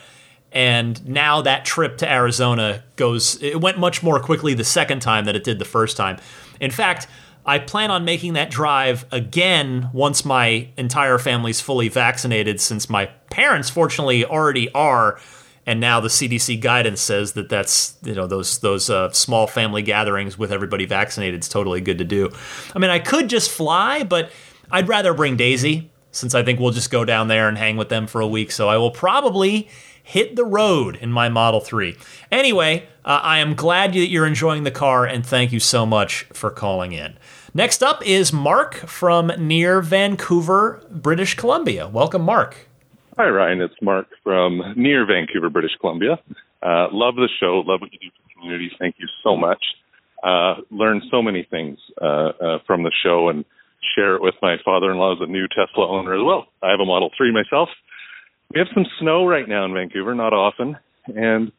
And now that trip to Arizona goes, it went much more quickly the second time than it did the first time. In fact, I plan on making that drive again once my entire family's fully vaccinated, since my parents, fortunately, already are. And now the CDC guidance says that that's you know those those uh, small family gatherings with everybody vaccinated is totally good to do. I mean, I could just fly, but I'd rather bring Daisy since I think we'll just go down there and hang with them for a week. So I will probably hit the road in my Model 3. Anyway, uh, I am glad that you're enjoying the car and thank you so much for calling in. Next up is Mark from near Vancouver, British Columbia. Welcome, Mark. Hi, Ryan. It's Mark from near Vancouver, British Columbia. Uh, love the show. Love what you do for the community. Thank you so much. Uh, learned so many things uh, uh from the show and share it with my father-in-law as a new Tesla owner as well. I have a Model 3 myself we have some snow right now in Vancouver, not often, and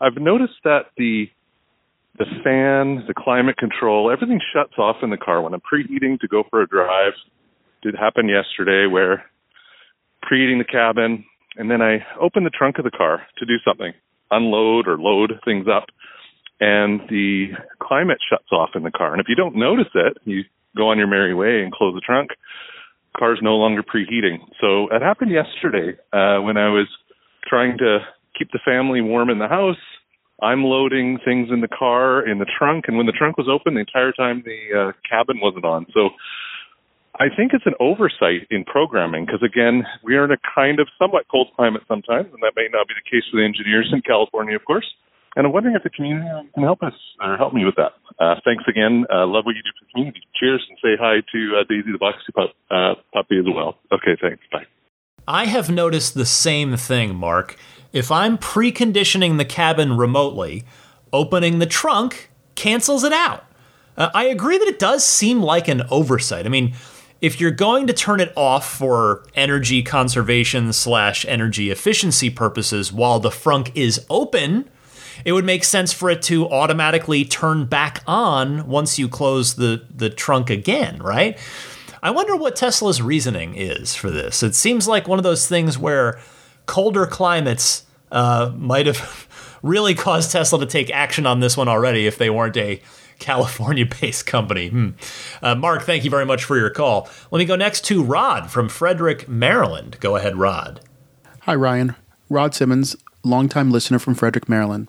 I've noticed that the the fan, the climate control, everything shuts off in the car when I'm preheating to go for a drive. It happened yesterday where preheating the cabin and then I open the trunk of the car to do something, unload or load things up, and the climate shuts off in the car. And if you don't notice it, you go on your merry way and close the trunk car's no longer preheating. So it happened yesterday uh, when I was trying to keep the family warm in the house. I'm loading things in the car in the trunk, and when the trunk was open, the entire time the uh, cabin wasn't on. So I think it's an oversight in programming because again, we are in a kind of somewhat cold climate sometimes, and that may not be the case for the engineers in California, of course. And I'm wondering if the community can help us or help me with that. Uh, thanks again. Uh, love what you do for the community. Cheers and say hi to uh, Daisy the Boxy pup, uh, puppy as well. Okay, thanks. Bye. I have noticed the same thing, Mark. If I'm preconditioning the cabin remotely, opening the trunk cancels it out. Uh, I agree that it does seem like an oversight. I mean, if you're going to turn it off for energy conservation slash energy efficiency purposes while the frunk is open, it would make sense for it to automatically turn back on once you close the, the trunk again, right? I wonder what Tesla's reasoning is for this. It seems like one of those things where colder climates uh, might have really caused Tesla to take action on this one already if they weren't a California based company. Hmm. Uh, Mark, thank you very much for your call. Let me go next to Rod from Frederick, Maryland. Go ahead, Rod. Hi, Ryan. Rod Simmons, longtime listener from Frederick, Maryland.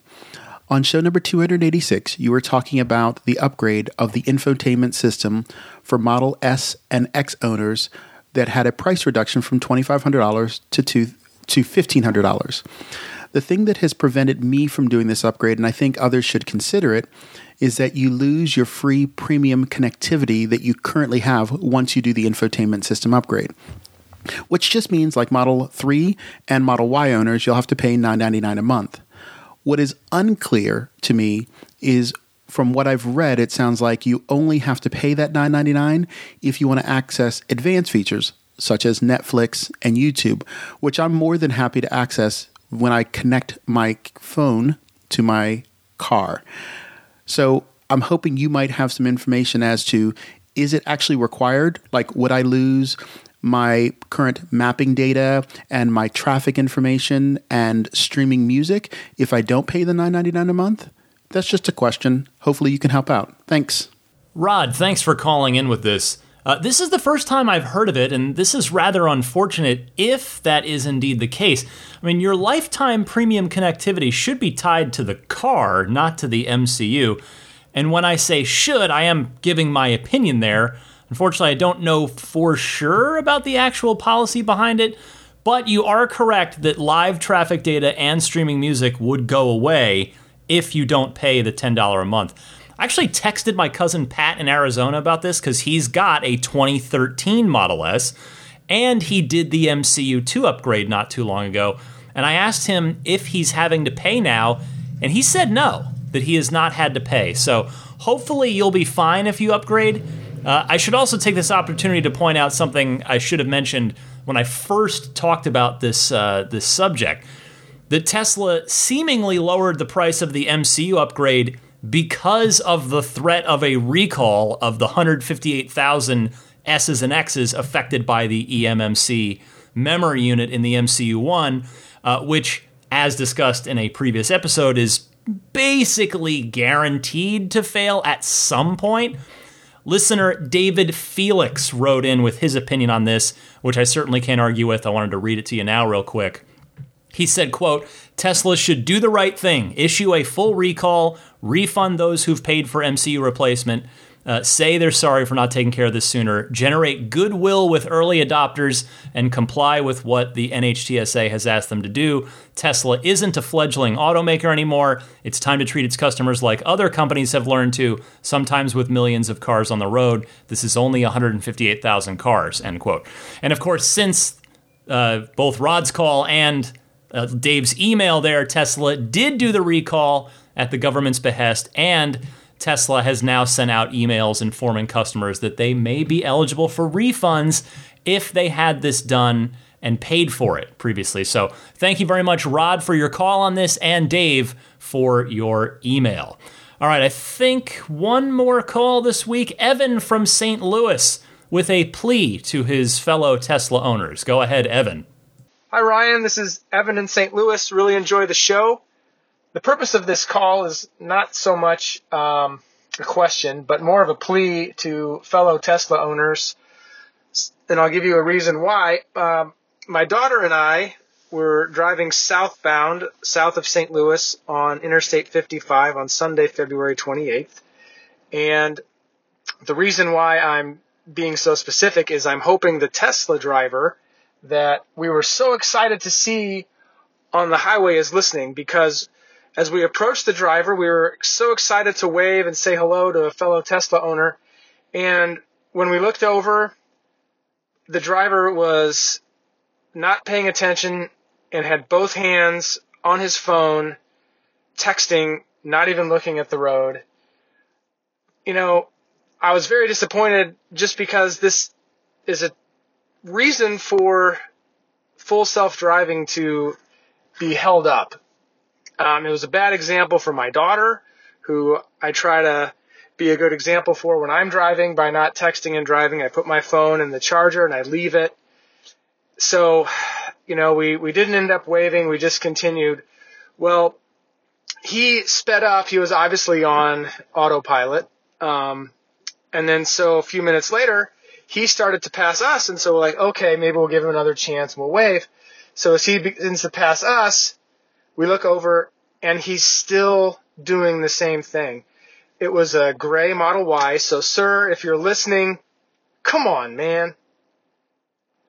On show number 286, you were talking about the upgrade of the infotainment system for Model S and X owners that had a price reduction from $2,500 to, to, to $1,500. The thing that has prevented me from doing this upgrade, and I think others should consider it, is that you lose your free premium connectivity that you currently have once you do the infotainment system upgrade which just means like Model 3 and Model Y owners, you'll have to pay $9.99 a month. What is unclear to me is from what I've read, it sounds like you only have to pay that $9.99 if you want to access advanced features such as Netflix and YouTube, which I'm more than happy to access when I connect my phone to my car. So I'm hoping you might have some information as to is it actually required? Like, would I lose my current mapping data and my traffic information and streaming music if I don't pay the $9.99 a month? That's just a question. Hopefully, you can help out. Thanks. Rod, thanks for calling in with this. Uh, this is the first time I've heard of it, and this is rather unfortunate if that is indeed the case. I mean, your lifetime premium connectivity should be tied to the car, not to the MCU. And when I say should, I am giving my opinion there. Unfortunately, I don't know for sure about the actual policy behind it, but you are correct that live traffic data and streaming music would go away if you don't pay the $10 a month. I actually texted my cousin Pat in Arizona about this because he's got a 2013 Model S and he did the MCU2 upgrade not too long ago. And I asked him if he's having to pay now, and he said no, that he has not had to pay. So hopefully you'll be fine if you upgrade. Uh, I should also take this opportunity to point out something I should have mentioned when I first talked about this uh, this subject. That Tesla seemingly lowered the price of the MCU upgrade because of the threat of a recall of the 158,000 S's and X's affected by the eMMC memory unit in the MCU1, uh, which, as discussed in a previous episode, is basically guaranteed to fail at some point. Listener David Felix wrote in with his opinion on this, which I certainly can't argue with. I wanted to read it to you now, real quick. He said, quote, Tesla should do the right thing, issue a full recall, refund those who've paid for MCU replacement, uh, say they're sorry for not taking care of this sooner, generate goodwill with early adopters, and comply with what the NHTSA has asked them to do. Tesla isn't a fledgling automaker anymore. It's time to treat its customers like other companies have learned to, sometimes with millions of cars on the road. This is only 158,000 cars, end quote. And of course, since uh, both Rod's call and uh, Dave's email there, Tesla did do the recall at the government's behest and Tesla has now sent out emails informing customers that they may be eligible for refunds if they had this done and paid for it previously. So, thank you very much, Rod, for your call on this, and Dave for your email. All right, I think one more call this week. Evan from St. Louis with a plea to his fellow Tesla owners. Go ahead, Evan. Hi, Ryan. This is Evan in St. Louis. Really enjoy the show the purpose of this call is not so much um, a question, but more of a plea to fellow Tesla owners. And I'll give you a reason why. Um, my daughter and I were driving southbound, south of St. Louis on Interstate 55 on Sunday, February 28th. And the reason why I'm being so specific is I'm hoping the Tesla driver that we were so excited to see on the highway is listening because as we approached the driver, we were so excited to wave and say hello to a fellow Tesla owner. And when we looked over, the driver was not paying attention and had both hands on his phone, texting, not even looking at the road. You know, I was very disappointed just because this is a reason for full self driving to be held up. Um, it was a bad example for my daughter, who I try to be a good example for when I'm driving by not texting and driving. I put my phone in the charger and I leave it. So, you know, we, we didn't end up waving. We just continued. Well, he sped up. He was obviously on autopilot. Um, and then so a few minutes later, he started to pass us. And so we're like, okay, maybe we'll give him another chance. And we'll wave. So as he begins to pass us, we look over and he's still doing the same thing. It was a gray Model Y. So, sir, if you're listening, come on, man.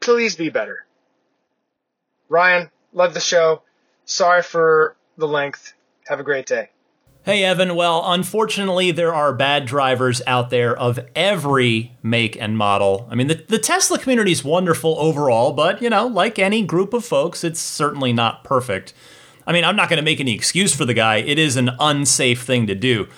Please be better. Ryan, love the show. Sorry for the length. Have a great day. Hey, Evan. Well, unfortunately, there are bad drivers out there of every make and model. I mean, the, the Tesla community is wonderful overall, but, you know, like any group of folks, it's certainly not perfect. I mean, I'm not going to make any excuse for the guy. It is an unsafe thing to do.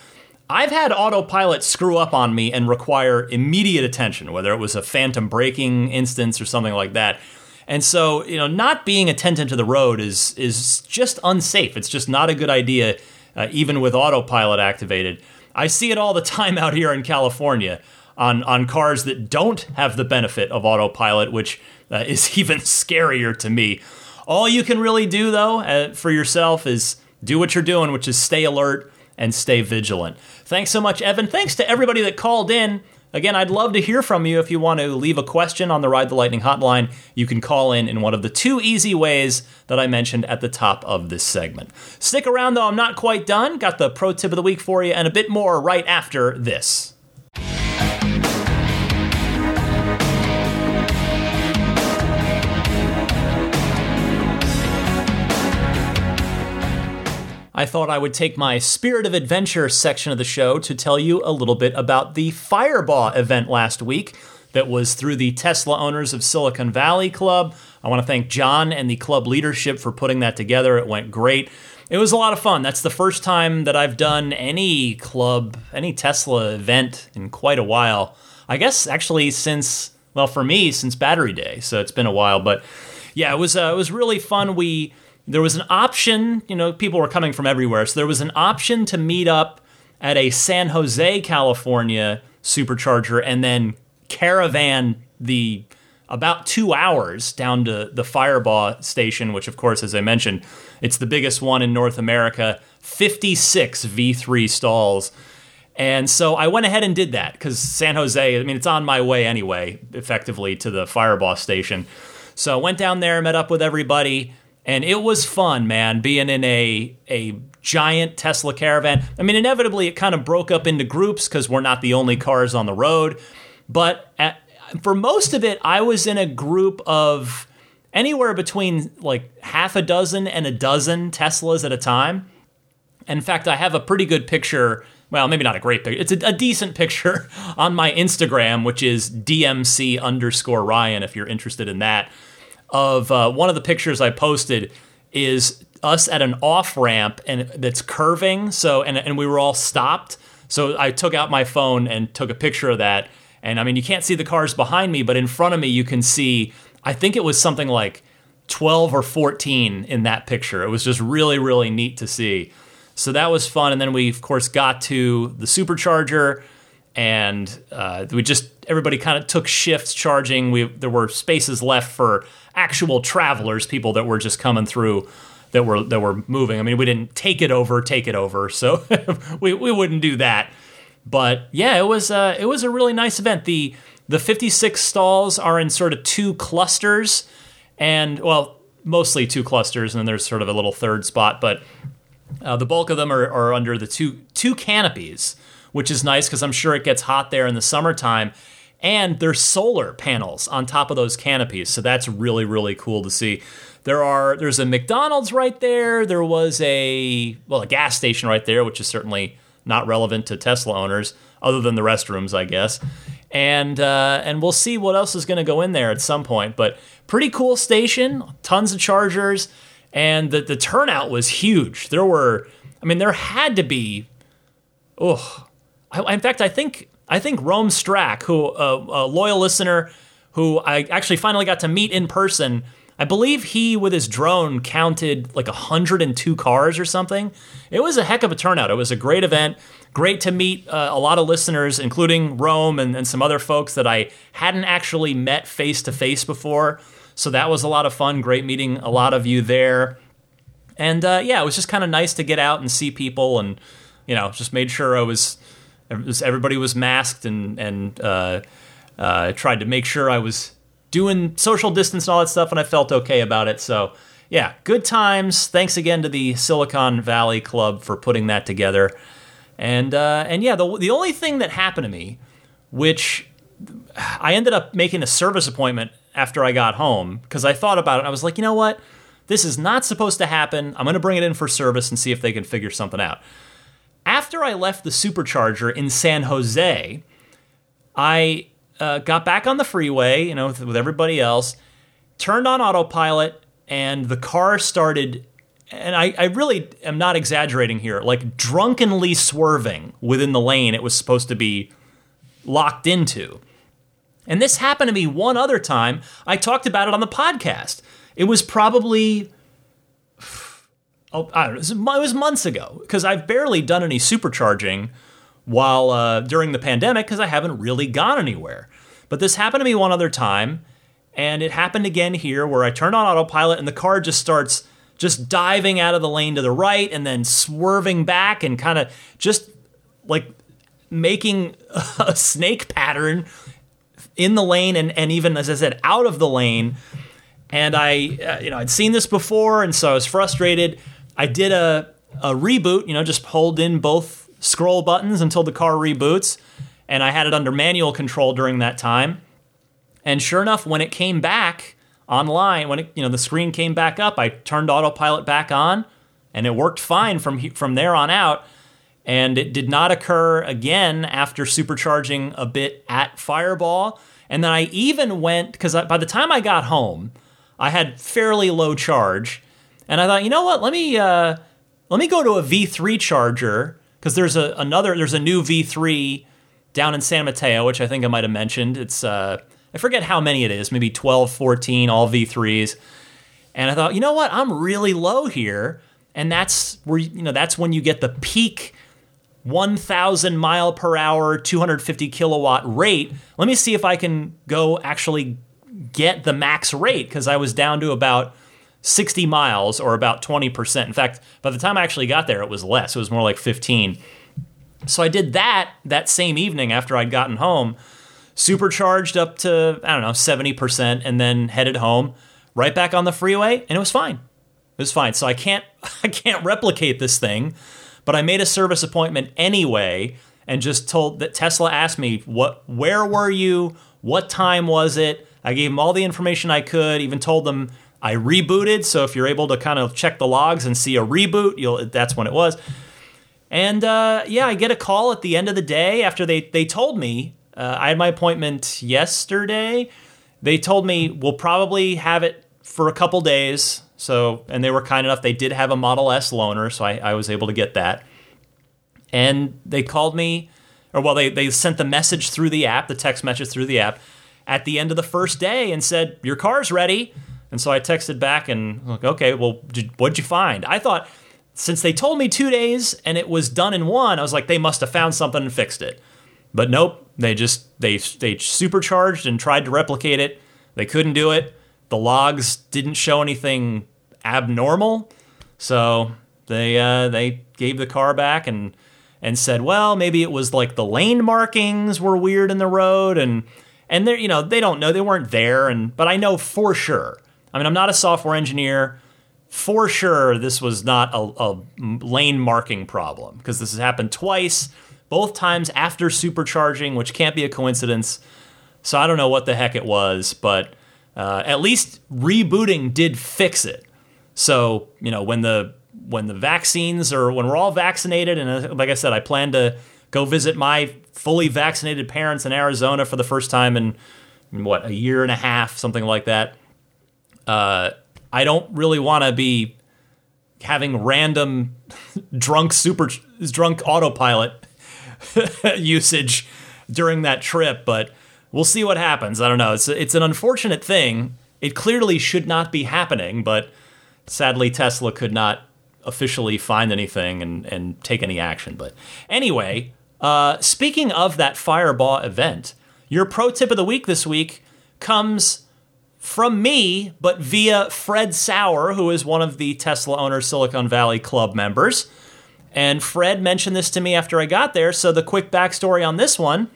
I've had autopilot screw up on me and require immediate attention, whether it was a phantom braking instance or something like that. And so, you know, not being attentive to the road is is just unsafe. It's just not a good idea, uh, even with autopilot activated. I see it all the time out here in California on on cars that don't have the benefit of autopilot, which uh, is even scarier to me. All you can really do, though, uh, for yourself is do what you're doing, which is stay alert and stay vigilant. Thanks so much, Evan. Thanks to everybody that called in. Again, I'd love to hear from you if you want to leave a question on the Ride the Lightning hotline. You can call in in one of the two easy ways that I mentioned at the top of this segment. Stick around, though, I'm not quite done. Got the pro tip of the week for you and a bit more right after this. I thought I would take my Spirit of Adventure section of the show to tell you a little bit about the Firebaugh event last week that was through the Tesla Owners of Silicon Valley Club. I want to thank John and the club leadership for putting that together. It went great. It was a lot of fun. That's the first time that I've done any club, any Tesla event in quite a while. I guess actually since, well, for me, since Battery Day. So it's been a while. But yeah, it was, uh, it was really fun. We there was an option, you know, people were coming from everywhere. So there was an option to meet up at a San Jose, California supercharger and then caravan the about two hours down to the Firebaugh station, which, of course, as I mentioned, it's the biggest one in North America 56 V3 stalls. And so I went ahead and did that because San Jose, I mean, it's on my way anyway, effectively, to the Firebaugh station. So I went down there, met up with everybody, and it was fun, man, being in a, a giant Tesla caravan. I mean, inevitably, it kind of broke up into groups because we're not the only cars on the road. But at, for most of it, I was in a group of anywhere between like half a dozen and a dozen Teslas at a time. In fact, I have a pretty good picture. Well, maybe not a great picture. It's a, a decent picture on my Instagram, which is DMC underscore Ryan, if you're interested in that. Of uh, one of the pictures I posted is us at an off ramp and that's curving. So and and we were all stopped. So I took out my phone and took a picture of that. And I mean, you can't see the cars behind me, but in front of me, you can see. I think it was something like 12 or 14 in that picture. It was just really, really neat to see. So that was fun. And then we, of course, got to the supercharger, and uh, we just everybody kind of took shifts charging. We there were spaces left for actual travelers, people that were just coming through that were that were moving. I mean, we didn't take it over, take it over, so we we wouldn't do that. But yeah, it was uh, it was a really nice event. the The 56 stalls are in sort of two clusters, and well, mostly two clusters, and then there's sort of a little third spot. But uh, the bulk of them are, are under the two two canopies, which is nice because I'm sure it gets hot there in the summertime. And there's solar panels on top of those canopies, so that's really really cool to see. There are there's a McDonald's right there. There was a well a gas station right there, which is certainly not relevant to Tesla owners, other than the restrooms, I guess. And uh, and we'll see what else is going to go in there at some point. But pretty cool station, tons of chargers, and the the turnout was huge. There were, I mean, there had to be, oh, in fact, I think I think Rome Strack, who uh, a loyal listener, who I actually finally got to meet in person. I believe he, with his drone, counted like 102 cars or something. It was a heck of a turnout. It was a great event. Great to meet uh, a lot of listeners, including Rome and, and some other folks that I hadn't actually met face to face before. So that was a lot of fun. Great meeting a lot of you there. And uh, yeah, it was just kind of nice to get out and see people and, you know, just made sure I was, everybody was masked and, and uh, uh, tried to make sure I was doing social distance and all that stuff, and I felt okay about it. So, yeah, good times. Thanks again to the Silicon Valley Club for putting that together. And uh, and yeah, the the only thing that happened to me, which I ended up making a service appointment after I got home because I thought about it. I was like, you know what, this is not supposed to happen. I'm going to bring it in for service and see if they can figure something out. After I left the supercharger in San Jose, I uh, got back on the freeway, you know, with, with everybody else, turned on autopilot, and the car started and I, I, really am not exaggerating here, like drunkenly swerving within the lane it was supposed to be locked into. And this happened to me one other time. I talked about it on the podcast. It was probably, oh, I don't know, it was months ago because I've barely done any supercharging while uh, during the pandemic because I haven't really gone anywhere. But this happened to me one other time, and it happened again here where I turned on autopilot and the car just starts just diving out of the lane to the right and then swerving back and kind of just like making a snake pattern in the lane and, and even as I said out of the lane. And I, uh, you know, I'd seen this before, and so I was frustrated. I did a, a reboot, you know, just hold in both scroll buttons until the car reboots, and I had it under manual control during that time. And sure enough, when it came back, online when it, you know the screen came back up i turned autopilot back on and it worked fine from from there on out and it did not occur again after supercharging a bit at Firebaugh. and then i even went because by the time i got home i had fairly low charge and i thought you know what let me uh, let me go to a v3 charger because there's a another there's a new v3 down in san mateo which i think i might have mentioned it's uh, I forget how many it is, maybe 12, 14, all V3s. And I thought, you know what? I'm really low here. And that's where, you know, that's when you get the peak 1,000 mile per hour, 250 kilowatt rate. Let me see if I can go actually get the max rate because I was down to about 60 miles or about 20%. In fact, by the time I actually got there, it was less. It was more like 15. So I did that that same evening after I'd gotten home, supercharged up to, I don't know, 70%, and then headed home, right back on the freeway, and it was fine. It was fine. So I can't I can't replicate this thing, but I made a service appointment anyway and just told that Tesla asked me what where were you? What time was it? I gave them all the information I could, even told them I rebooted, so if you're able to kind of check the logs and see a reboot, you'll that's when it was. And uh, yeah, I get a call at the end of the day after they they told me uh, I had my appointment yesterday. They told me we'll probably have it for a couple days. So, and they were kind enough. They did have a Model S loaner, so I, I was able to get that. And they called me, or well, they they sent the message through the app, the text message through the app, at the end of the first day, and said your car's ready. And so I texted back and like, okay, well, did, what'd you find? I thought since they told me two days and it was done in one, I was like, they must have found something and fixed it. But nope, they just they they supercharged and tried to replicate it. They couldn't do it. The logs didn't show anything abnormal, so they uh, they gave the car back and and said, well, maybe it was like the lane markings were weird in the road and and they you know they don't know they weren't there and but I know for sure. I mean, I'm not a software engineer for sure this was not a, a lane marking problem because this has happened twice, both times after supercharging, which can't be a coincidence. So I don't know what the heck it was, but uh, at least rebooting did fix it. So you know when the when the vaccines or when we're all vaccinated, and uh, like I said, I plan to go visit my fully vaccinated parents in Arizona for the first time in, in what a year and a half, something like that. Uh, I don't really want to be having random drunk super drunk autopilot usage during that trip, but we'll see what happens. I don't know. It's it's an unfortunate thing. It clearly should not be happening, but sadly Tesla could not officially find anything and, and take any action. But anyway, uh, speaking of that Firebaugh event, your pro tip of the week this week comes from me, but via Fred Sauer, who is one of the Tesla owner Silicon Valley Club members. And Fred mentioned this to me after I got there. So the quick backstory on this one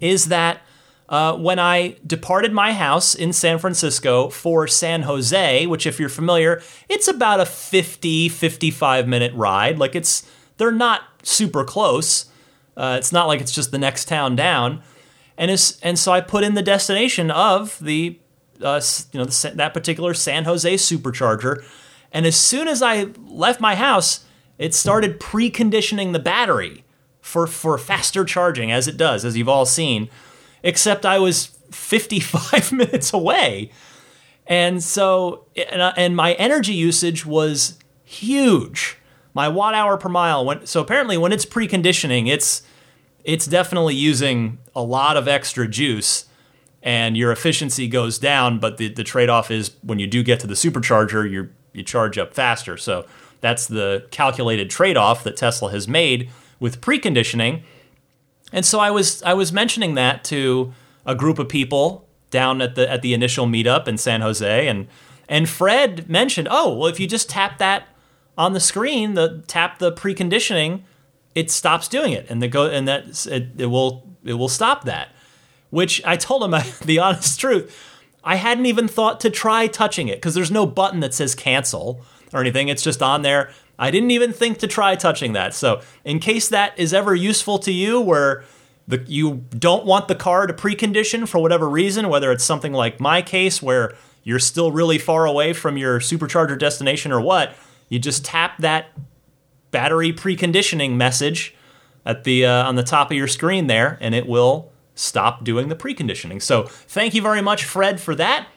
is that uh, when I departed my house in San Francisco for San Jose, which, if you're familiar, it's about a 50, 55 minute ride. Like it's, they're not super close. Uh, it's not like it's just the next town down. And, and so I put in the destination of the uh, you know the, that particular San Jose supercharger, and as soon as I left my house, it started preconditioning the battery for for faster charging, as it does, as you've all seen. Except I was 55 minutes away, and so and, uh, and my energy usage was huge. My watt hour per mile went. So apparently, when it's preconditioning, it's it's definitely using a lot of extra juice and your efficiency goes down. But the, the trade off is when you do get to the supercharger, you you charge up faster. So that's the calculated trade off that Tesla has made with preconditioning. And so I was I was mentioning that to a group of people down at the at the initial meetup in San Jose, and and Fred mentioned, oh well, if you just tap that on the screen, the tap the preconditioning, it stops doing it, and the go and that it, it will it will stop that which I told him the honest truth. I hadn't even thought to try touching it because there's no button that says cancel or anything. It's just on there. I didn't even think to try touching that. So, in case that is ever useful to you, where the, you don't want the car to precondition for whatever reason, whether it's something like my case where you're still really far away from your supercharger destination or what, you just tap that battery preconditioning message at the uh, on the top of your screen there, and it will stop doing the preconditioning. So thank you very much, Fred, for that.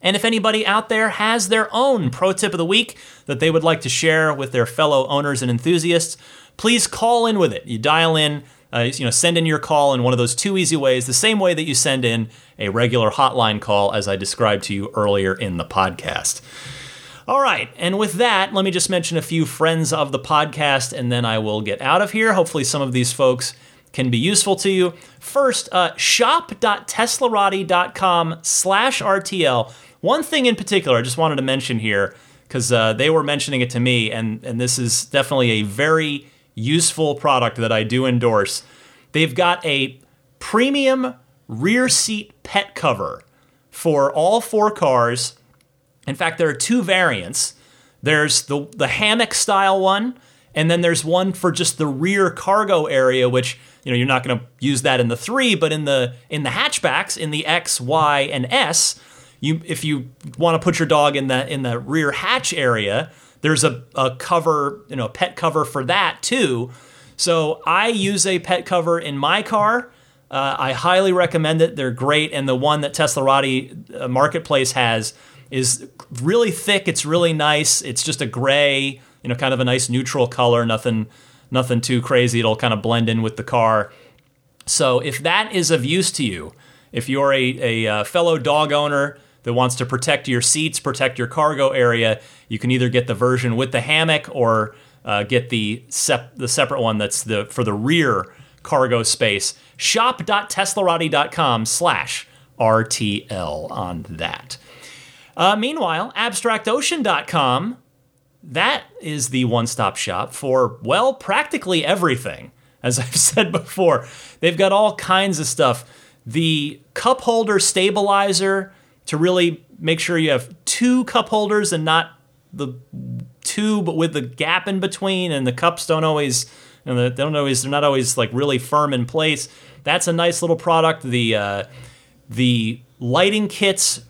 And if anybody out there has their own pro tip of the week that they would like to share with their fellow owners and enthusiasts, please call in with it. You dial in, uh, you know, send in your call in one of those two easy ways, the same way that you send in a regular hotline call, as I described to you earlier in the podcast. All right, and with that, let me just mention a few friends of the podcast, and then I will get out of here. Hopefully, some of these folks can be useful to you. First, uh, shop.teslarati.com slash RTL. One thing in particular I just wanted to mention here, because uh, they were mentioning it to me, and, and this is definitely a very useful product that I do endorse. They've got a premium rear seat pet cover for all four cars. In fact, there are two variants. There's the the hammock style one, and then there's one for just the rear cargo area, which you know you're not going to use that in the three, but in the in the hatchbacks, in the X, Y, and S, you if you want to put your dog in the in the rear hatch area, there's a, a cover, you know, pet cover for that too. So I use a pet cover in my car. Uh, I highly recommend it. They're great, and the one that Teslarati uh, Marketplace has is really thick. It's really nice. It's just a gray, you know, kind of a nice neutral color. Nothing, nothing too crazy. It'll kind of blend in with the car. So if that is of use to you, if you're a, a uh, fellow dog owner that wants to protect your seats, protect your cargo area, you can either get the version with the hammock or uh, get the sep- the separate one that's the for the rear cargo space. Shop.teslarati.com slash RTL on that. Uh, meanwhile, abstractocean.com, that is the one stop shop for, well, practically everything. As I've said before, they've got all kinds of stuff. The cup holder stabilizer to really make sure you have two cup holders and not the two, but with the gap in between, and the cups don't always, you know, they don't always, they're not always like really firm in place. That's a nice little product. The uh, the lighting kits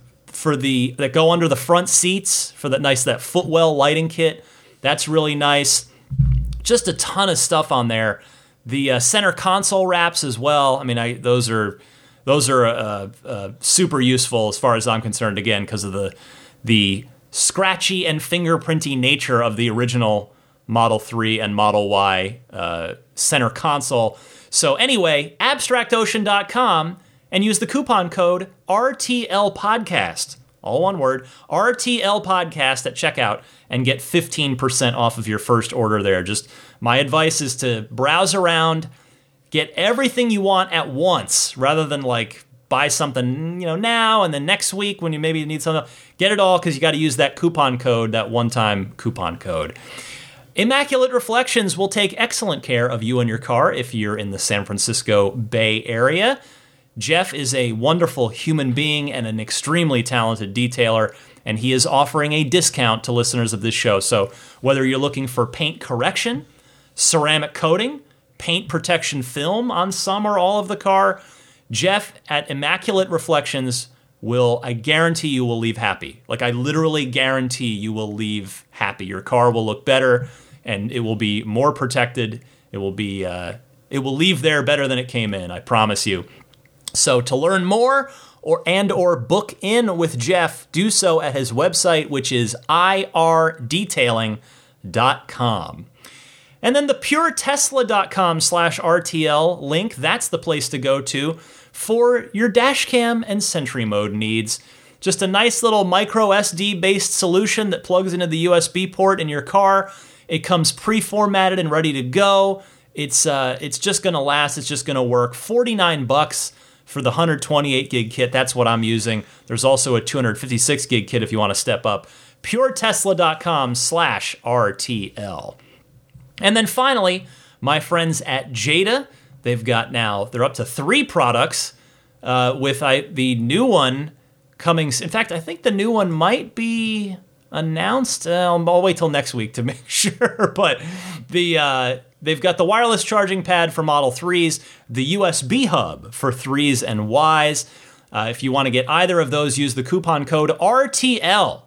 for the that go under the front seats for that nice that footwell lighting kit. That's really nice. Just a ton of stuff on there. The uh, center console wraps as well. I mean, I those are those are uh, uh, super useful as far as I'm concerned. Again, because of the the scratchy and fingerprinty nature of the original Model 3 and Model Y uh, center console. So anyway, abstractocean.com and use the coupon code RTL Podcast, all one word, RTL Podcast at checkout and get 15% off of your first order there. Just my advice is to browse around, get everything you want at once rather than like buy something, you know, now and then next week when you maybe need something. Get it all because you got to use that coupon code, that one-time coupon code. Immaculate Reflections will take excellent care of you and your car if you're in the San Francisco Bay Area. Jeff is a wonderful human being and an extremely talented detailer, and he is offering a discount to listeners of this show. So, whether you're looking for paint correction, ceramic coating, paint protection film on some or all of the car, Jeff at Immaculate Reflections will, I guarantee you, will leave happy. Like, I literally guarantee you will leave happy. Your car will look better and it will be more protected. It will be, uh, it will leave there better than it came in. I promise you. So to learn more or and or book in with Jeff, do so at his website, which is irdetailing.com. And then the puretesla.com slash RTL link, that's the place to go to for your dash cam and Sentry mode needs. Just a nice little micro SD based solution that plugs into the USB port in your car. It comes pre-formatted and ready to go. It's uh, it's just gonna last. It's just gonna work. Forty nine bucks for the 128 gig kit. That's what I'm using. There's also a 256 gig kit if you want to step up. PureTesla.com slash RTL. And then finally, my friends at Jeda, they've got now, they're up to three products uh, with I, the new one coming. In fact, I think the new one might be announced. Uh, I'll wait till next week to make sure. But the uh, they've got the wireless charging pad for Model 3s, the USB hub for 3s and Ys. Uh, if you want to get either of those, use the coupon code RTL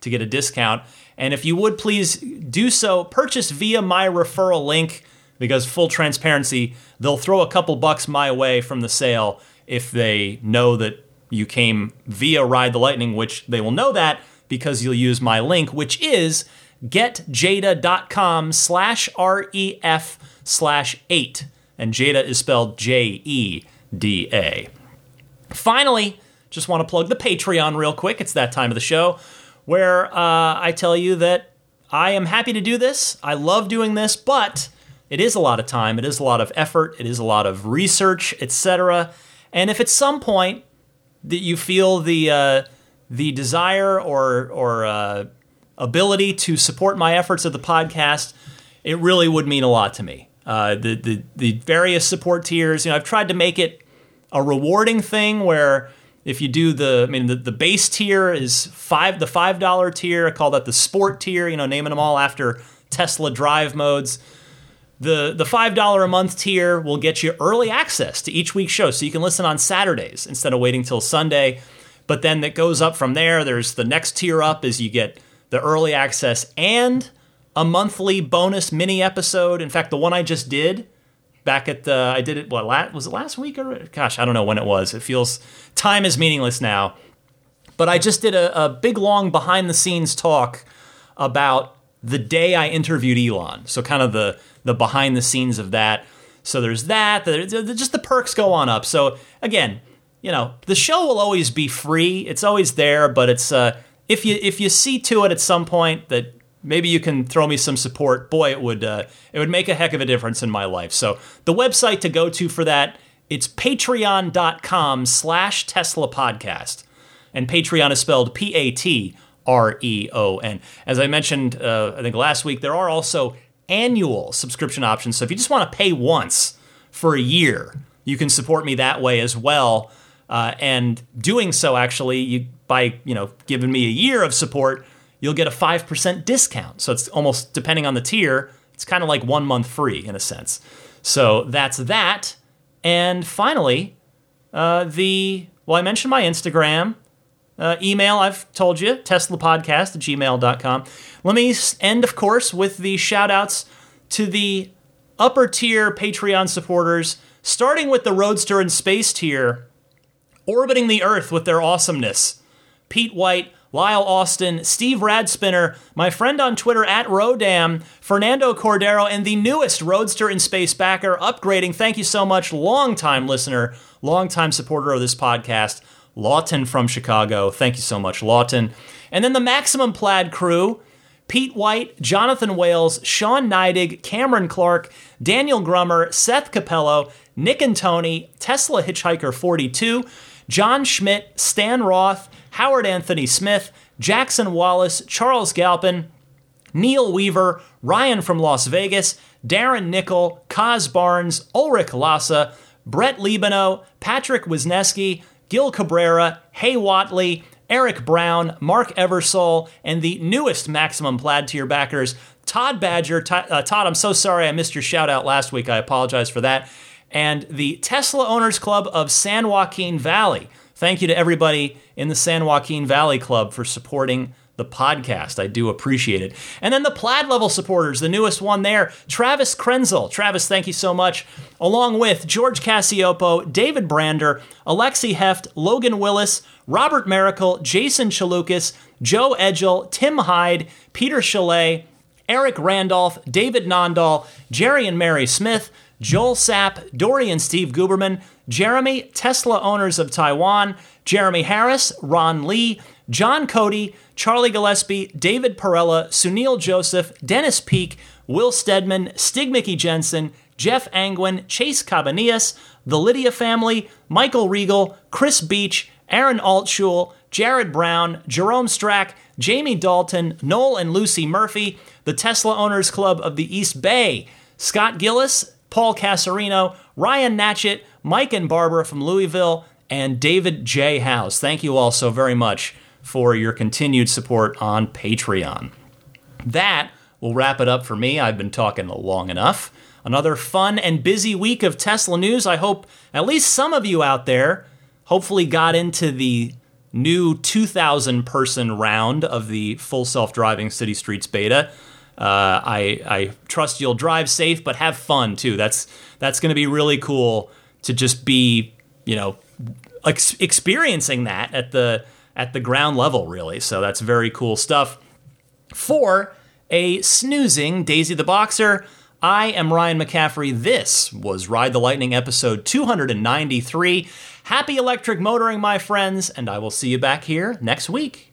to get a discount. And if you would please do so, purchase via my referral link because full transparency, they'll throw a couple bucks my way from the sale if they know that you came via Ride the Lightning, which they will know that because you'll use my link, which is getjeda.com slash ref slash 8. And Jeda is spelled J E D A. Finally, just want to plug the Patreon real quick. It's that time of the show where uh, I tell you that I am happy to do this. I love doing this, but it is a lot of time, it is a lot of effort, it is a lot of research, etc. And if at some point that you feel the uh, the desire or or uh, ability to support my efforts of the podcast, it really would mean a lot to me. Uh, the, the the various support tiers, you know, I've tried to make it a rewarding thing where if you do the, I mean, the, the base tier is five, the five dollar tier. I call that the sport tier. You know, naming them all after Tesla drive modes. The the five dollar a month tier will get you early access to each week's show, so you can listen on Saturdays instead of waiting till Sunday. But then it goes up from there. There's the next tier up is you get the early access and a monthly bonus mini episode. In fact, the one I just did back at the I did it what last, was it last week or gosh I don't know when it was. It feels time is meaningless now. But I just did a, a big long behind the scenes talk about the day I interviewed Elon. So kind of the the behind the scenes of that. So there's that. just the perks go on up. So again, you know, the show will always be free. It's always there, but it's uh, if you if you see to it at some point that maybe you can throw me some support. Boy, it would uh, it would make a heck of a difference in my life. So the website to go to for that it's patreon.com slash Tesla podcast. And Patreon is spelled P A T R E O N. As I mentioned, uh, I think last week, there are also annual subscription options. So if you just want to pay once for a year, you can support me that way as well. Uh, and doing so, actually, you by you know giving me a year of support, you'll get a five percent discount. So it's almost depending on the tier, it's kind of like one month free in a sense. So that's that. And finally, uh, the well, I mentioned my Instagram. Uh, email, I've told you, TeslaPodcast at gmail.com. Let me end, of course, with the shout outs to the upper tier Patreon supporters, starting with the Roadster and Space tier, orbiting the Earth with their awesomeness. Pete White, Lyle Austin, Steve Radspinner, my friend on Twitter at Rodam, Fernando Cordero, and the newest Roadster in Space backer upgrading. Thank you so much, longtime listener, longtime supporter of this podcast, Lawton from Chicago. Thank you so much, Lawton. And then the Maximum Plaid crew. Pete White, Jonathan Wales, Sean Neidig, Cameron Clark, Daniel Grummer, Seth Capello, Nick and Tony, Tesla Hitchhiker 42, John Schmidt, Stan Roth, Howard Anthony Smith, Jackson Wallace, Charles Galpin, Neil Weaver, Ryan from Las Vegas, Darren Nickel, Kaz Barnes, Ulrich Lassa, Brett Libano, Patrick Wisneski, Gil Cabrera, Hay Watley, Eric Brown, Mark Eversole, and the newest Maximum Plaid tier backers, Todd Badger. uh, Todd, I'm so sorry I missed your shout out last week. I apologize for that. And the Tesla Owners Club of San Joaquin Valley. Thank you to everybody in the San Joaquin Valley Club for supporting the podcast. I do appreciate it. And then the Plaid level supporters, the newest one there, Travis Krenzel. Travis, thank you so much. Along with George Cassiopo, David Brander, Alexi Heft, Logan Willis, Robert Miracle, Jason Chalukas, Joe Edgel, Tim Hyde, Peter Chalet, Eric Randolph, David Nondahl, Jerry and Mary Smith, Joel Sapp, Dory and Steve Guberman, Jeremy, Tesla Owners of Taiwan, Jeremy Harris, Ron Lee, John Cody, Charlie Gillespie, David Perella, Sunil Joseph, Dennis Peak, Will Stedman, Stig Mickey Jensen, Jeff Angwin, Chase Cabanillas, the Lydia family, Michael Regal, Chris Beach, Aaron Altschul, Jared Brown, Jerome Strack, Jamie Dalton, Noel and Lucy Murphy, the Tesla Owners Club of the East Bay, Scott Gillis, Paul Casarino, Ryan Natchett, Mike and Barbara from Louisville, and David J. House. Thank you all so very much for your continued support on Patreon. That will wrap it up for me. I've been talking long enough. Another fun and busy week of Tesla news. I hope at least some of you out there hopefully got into the new 2,000 person round of the full self driving City Streets beta. Uh, I, I trust you'll drive safe, but have fun too. That's that's going to be really cool to just be, you know, ex- experiencing that at the at the ground level, really. So that's very cool stuff. For a snoozing Daisy the Boxer, I am Ryan McCaffrey. This was Ride the Lightning episode 293. Happy electric motoring, my friends, and I will see you back here next week.